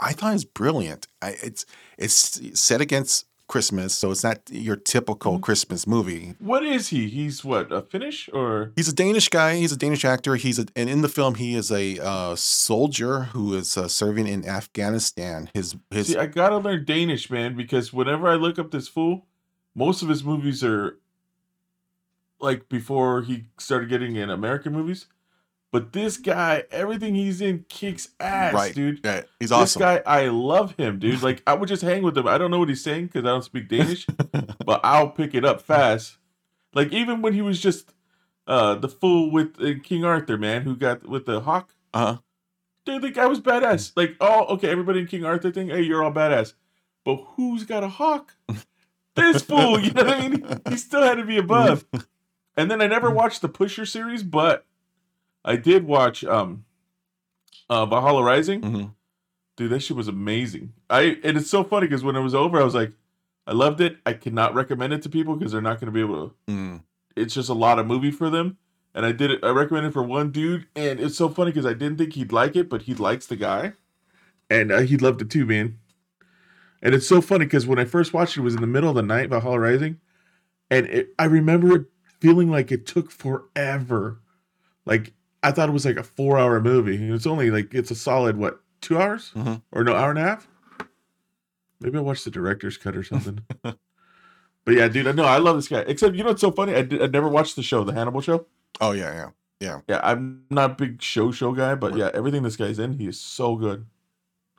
I thought it's brilliant. I, it's it's set against Christmas, so it's not your typical Christmas movie. What is he? He's what a Finnish or He's a Danish guy. He's a Danish actor. He's a, and in the film, he is a uh, soldier who is uh, serving in Afghanistan. His his See, I gotta learn Danish, man, because whenever I look up this fool, most of his movies are like before he started getting in American movies. But this guy, everything he's in kicks ass, Right. dude. Yeah, he's awesome. this guy, I love him, dude. Like I would just hang with him. I don't know what he's saying because I don't speak Danish, but I'll pick it up fast. Like even when he was just uh the fool with uh, King Arthur, man, who got with the hawk. Uh huh. Dude, the guy was badass. Like, oh, okay, everybody in King Arthur thing, hey, you're all badass. But who's got a hawk? This fool, you know what I mean? He still had to be above. And then I never watched the Pusher series, but I did watch um uh Valhalla Rising. Mm-hmm. Dude, that shit was amazing. I and it's so funny because when it was over, I was like, I loved it. I cannot recommend it to people because they're not gonna be able to Mm. it's just a lot of movie for them. And I did it. I recommended it for one dude, and it's so funny because I didn't think he'd like it, but he likes the guy, and uh, he loved it too, man. And it's so funny because when I first watched it, it was in the middle of the night, Valhalla Rising, and it, I remember it feeling like it took forever. Like I thought it was like a four-hour movie, it's only like it's a solid what two hours Mhm. or no hour and a half. Maybe I watched the director's cut or something. but yeah, dude, I know I love this guy. Except you know what's so funny? I, did, I never watched the show, the Hannibal show. Oh yeah, yeah, yeah. Yeah, I'm not a big show show guy, but yeah, everything this guy's in, he is so good.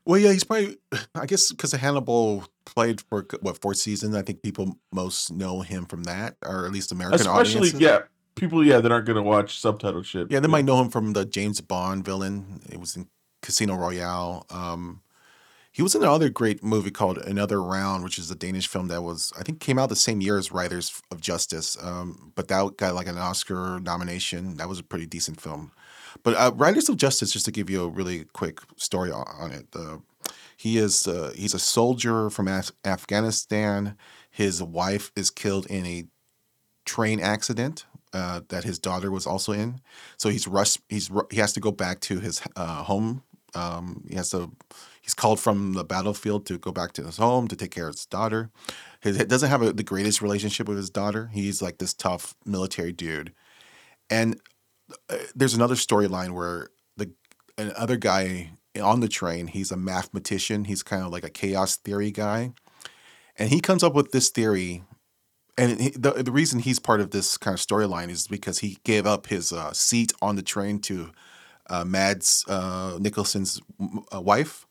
Well, yeah, he's probably. I guess because Hannibal played for what four seasons. I think people most know him from that, or at least American Especially, audiences. yeah, people, yeah, that aren't gonna watch subtitle shit. Yeah, they might know him from the James Bond villain. It was in Casino Royale. Um, he was in another great movie called Another Round, which is a Danish film that was I think came out the same year as Riders of Justice. Um, but that got like an Oscar nomination. That was a pretty decent film. But uh, Riders of Justice, just to give you a really quick story on, on it, uh, he is uh, he's a soldier from Af- Afghanistan. His wife is killed in a train accident uh, that his daughter was also in. So he's rushed. He's he has to go back to his uh, home. Um, he has to. He's called from the battlefield to go back to his home to take care of his daughter. He doesn't have a, the greatest relationship with his daughter. He's like this tough military dude, and uh, there's another storyline where the another guy on the train. He's a mathematician. He's kind of like a chaos theory guy, and he comes up with this theory and he, the the reason he's part of this kind of storyline is because he gave up his uh, seat on the train to uh, Mads uh, Nicholson's uh, wife,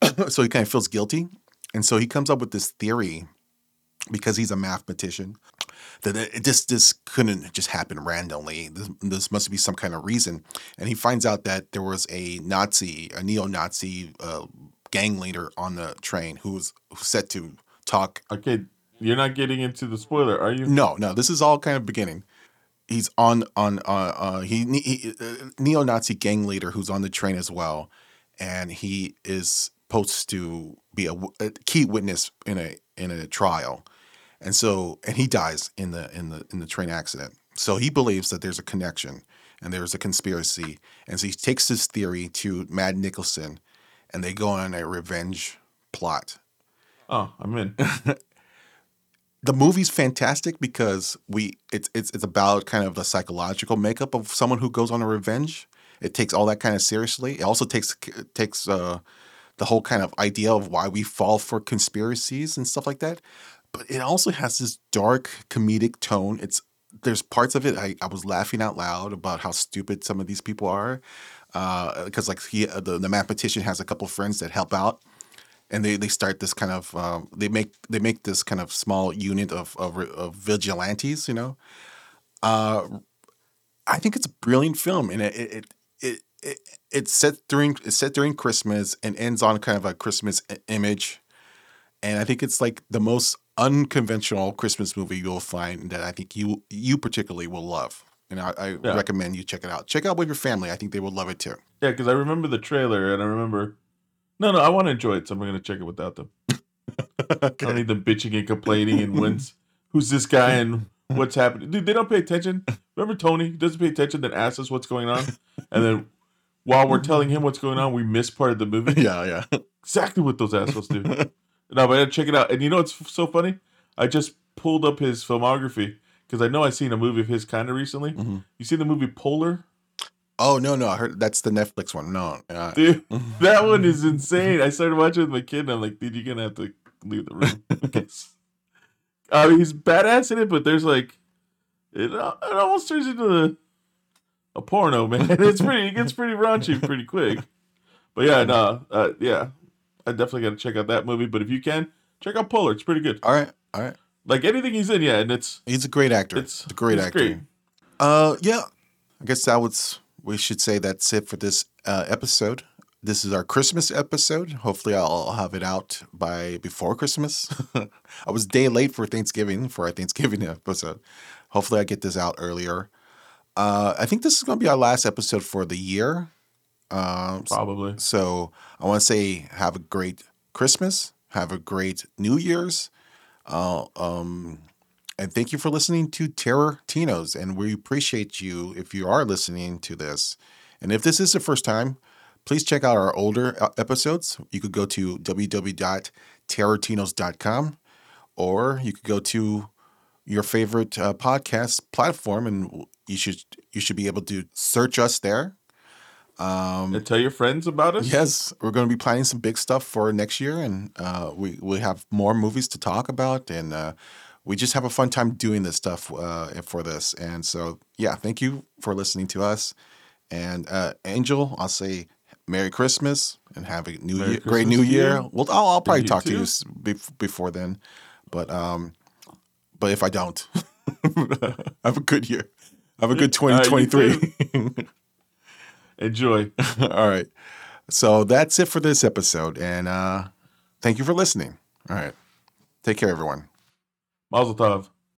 so he kind of feels guilty, and so he comes up with this theory because he's a mathematician that it just this couldn't just happen randomly. This, this must be some kind of reason, and he finds out that there was a Nazi, a neo-Nazi uh, gang leader on the train who was set to talk Okay, you're not getting into the spoiler, are you? no, no, this is all kind of beginning. he's on on uh, uh he, he uh, neo-Nazi gang leader who's on the train as well, and he is supposed to be a key witness in a in a trial, and so and he dies in the in the in the train accident. So he believes that there's a connection and there's a conspiracy, and so he takes this theory to Mad Nicholson, and they go on a revenge plot. Oh, I'm in. the movie's fantastic because we it's it's it's about kind of the psychological makeup of someone who goes on a revenge. It takes all that kind of seriously. It also takes takes uh, the whole kind of idea of why we fall for conspiracies and stuff like that. But it also has this dark comedic tone. It's there's parts of it I, I was laughing out loud about how stupid some of these people are because like he the, the mathematician has a couple friends that help out and they, they start this kind of um, they make they make this kind of small unit of of, of vigilantes you know? Uh, I think it's a brilliant film and it it it, it it's set during it's set during Christmas and ends on kind of a Christmas image. And I think it's like the most unconventional Christmas movie you'll find that I think you you particularly will love. And I, I Yeah. recommend you check it out. Check it out with your family. I think they will love it too. Yeah, because I remember the trailer and I remember. No, no, I want to enjoy it, so I'm going to check it without them. I don't need them bitching and complaining and when's who's this guy and what's happening. Dude, they don't pay attention. Remember Tony? He doesn't pay attention, then asks us what's going on, and then while we're telling him what's going on, we miss part of the movie. yeah yeah exactly what those assholes do. no, but I check it out. And you know what's f- so funny? I just pulled up his filmography because I know I've seen a movie of his kind of recently. Mm-hmm. You seen the movie Polar? Oh no no I heard that's the Netflix one no uh, Dude, that one is insane. I started watching with my kid, and I'm like, dude, you're gonna have to leave the room. I mean, he's badass in it, but there's like, it, uh, it almost turns into a, a porno, man. It's pretty, it gets pretty raunchy pretty quick. But yeah, no, uh, yeah, I definitely got to check out that movie. But if you can, check out Polar. It's pretty good. All right, all right. Like anything he's in, yeah, and it's he's a great actor. It's a great actor. great. Uh, yeah. I guess that was. We should say that's it for this uh, episode. This is our Christmas episode. Hopefully, I'll have it out by before Christmas. I was day late for Thanksgiving for our Thanksgiving episode. Hopefully, I get this out earlier. Uh, I think this is going to be our last episode for the year. Um, Probably. So I want to say have a great Christmas. Have a great New Year's. Uh, um, and thank you for listening to Terror Tinos. And we appreciate you if you are listening to this. And if this is the first time, please check out our older uh, episodes. You could go to www.terrortinos.com or you could go to your favorite uh, podcast platform and you should you should be able to search us there. Um, and tell your friends about us. Yes, we're going to be planning some big stuff for next year, and uh, we we have more movies to talk about, and uh, we just have a fun time doing this stuff uh, for this. And so, yeah, thank you for listening to us. And uh, Angel, I'll say Merry Christmas and have a new Merry year, great New Year. Well, I'll, I'll probably talk to you before then, but um, but if I don't, have a good year. Have a good right, you 2023. Enjoy. All right. So that's it for this episode. And uh, thank you for listening. All right. Take care, everyone. Mazel tov.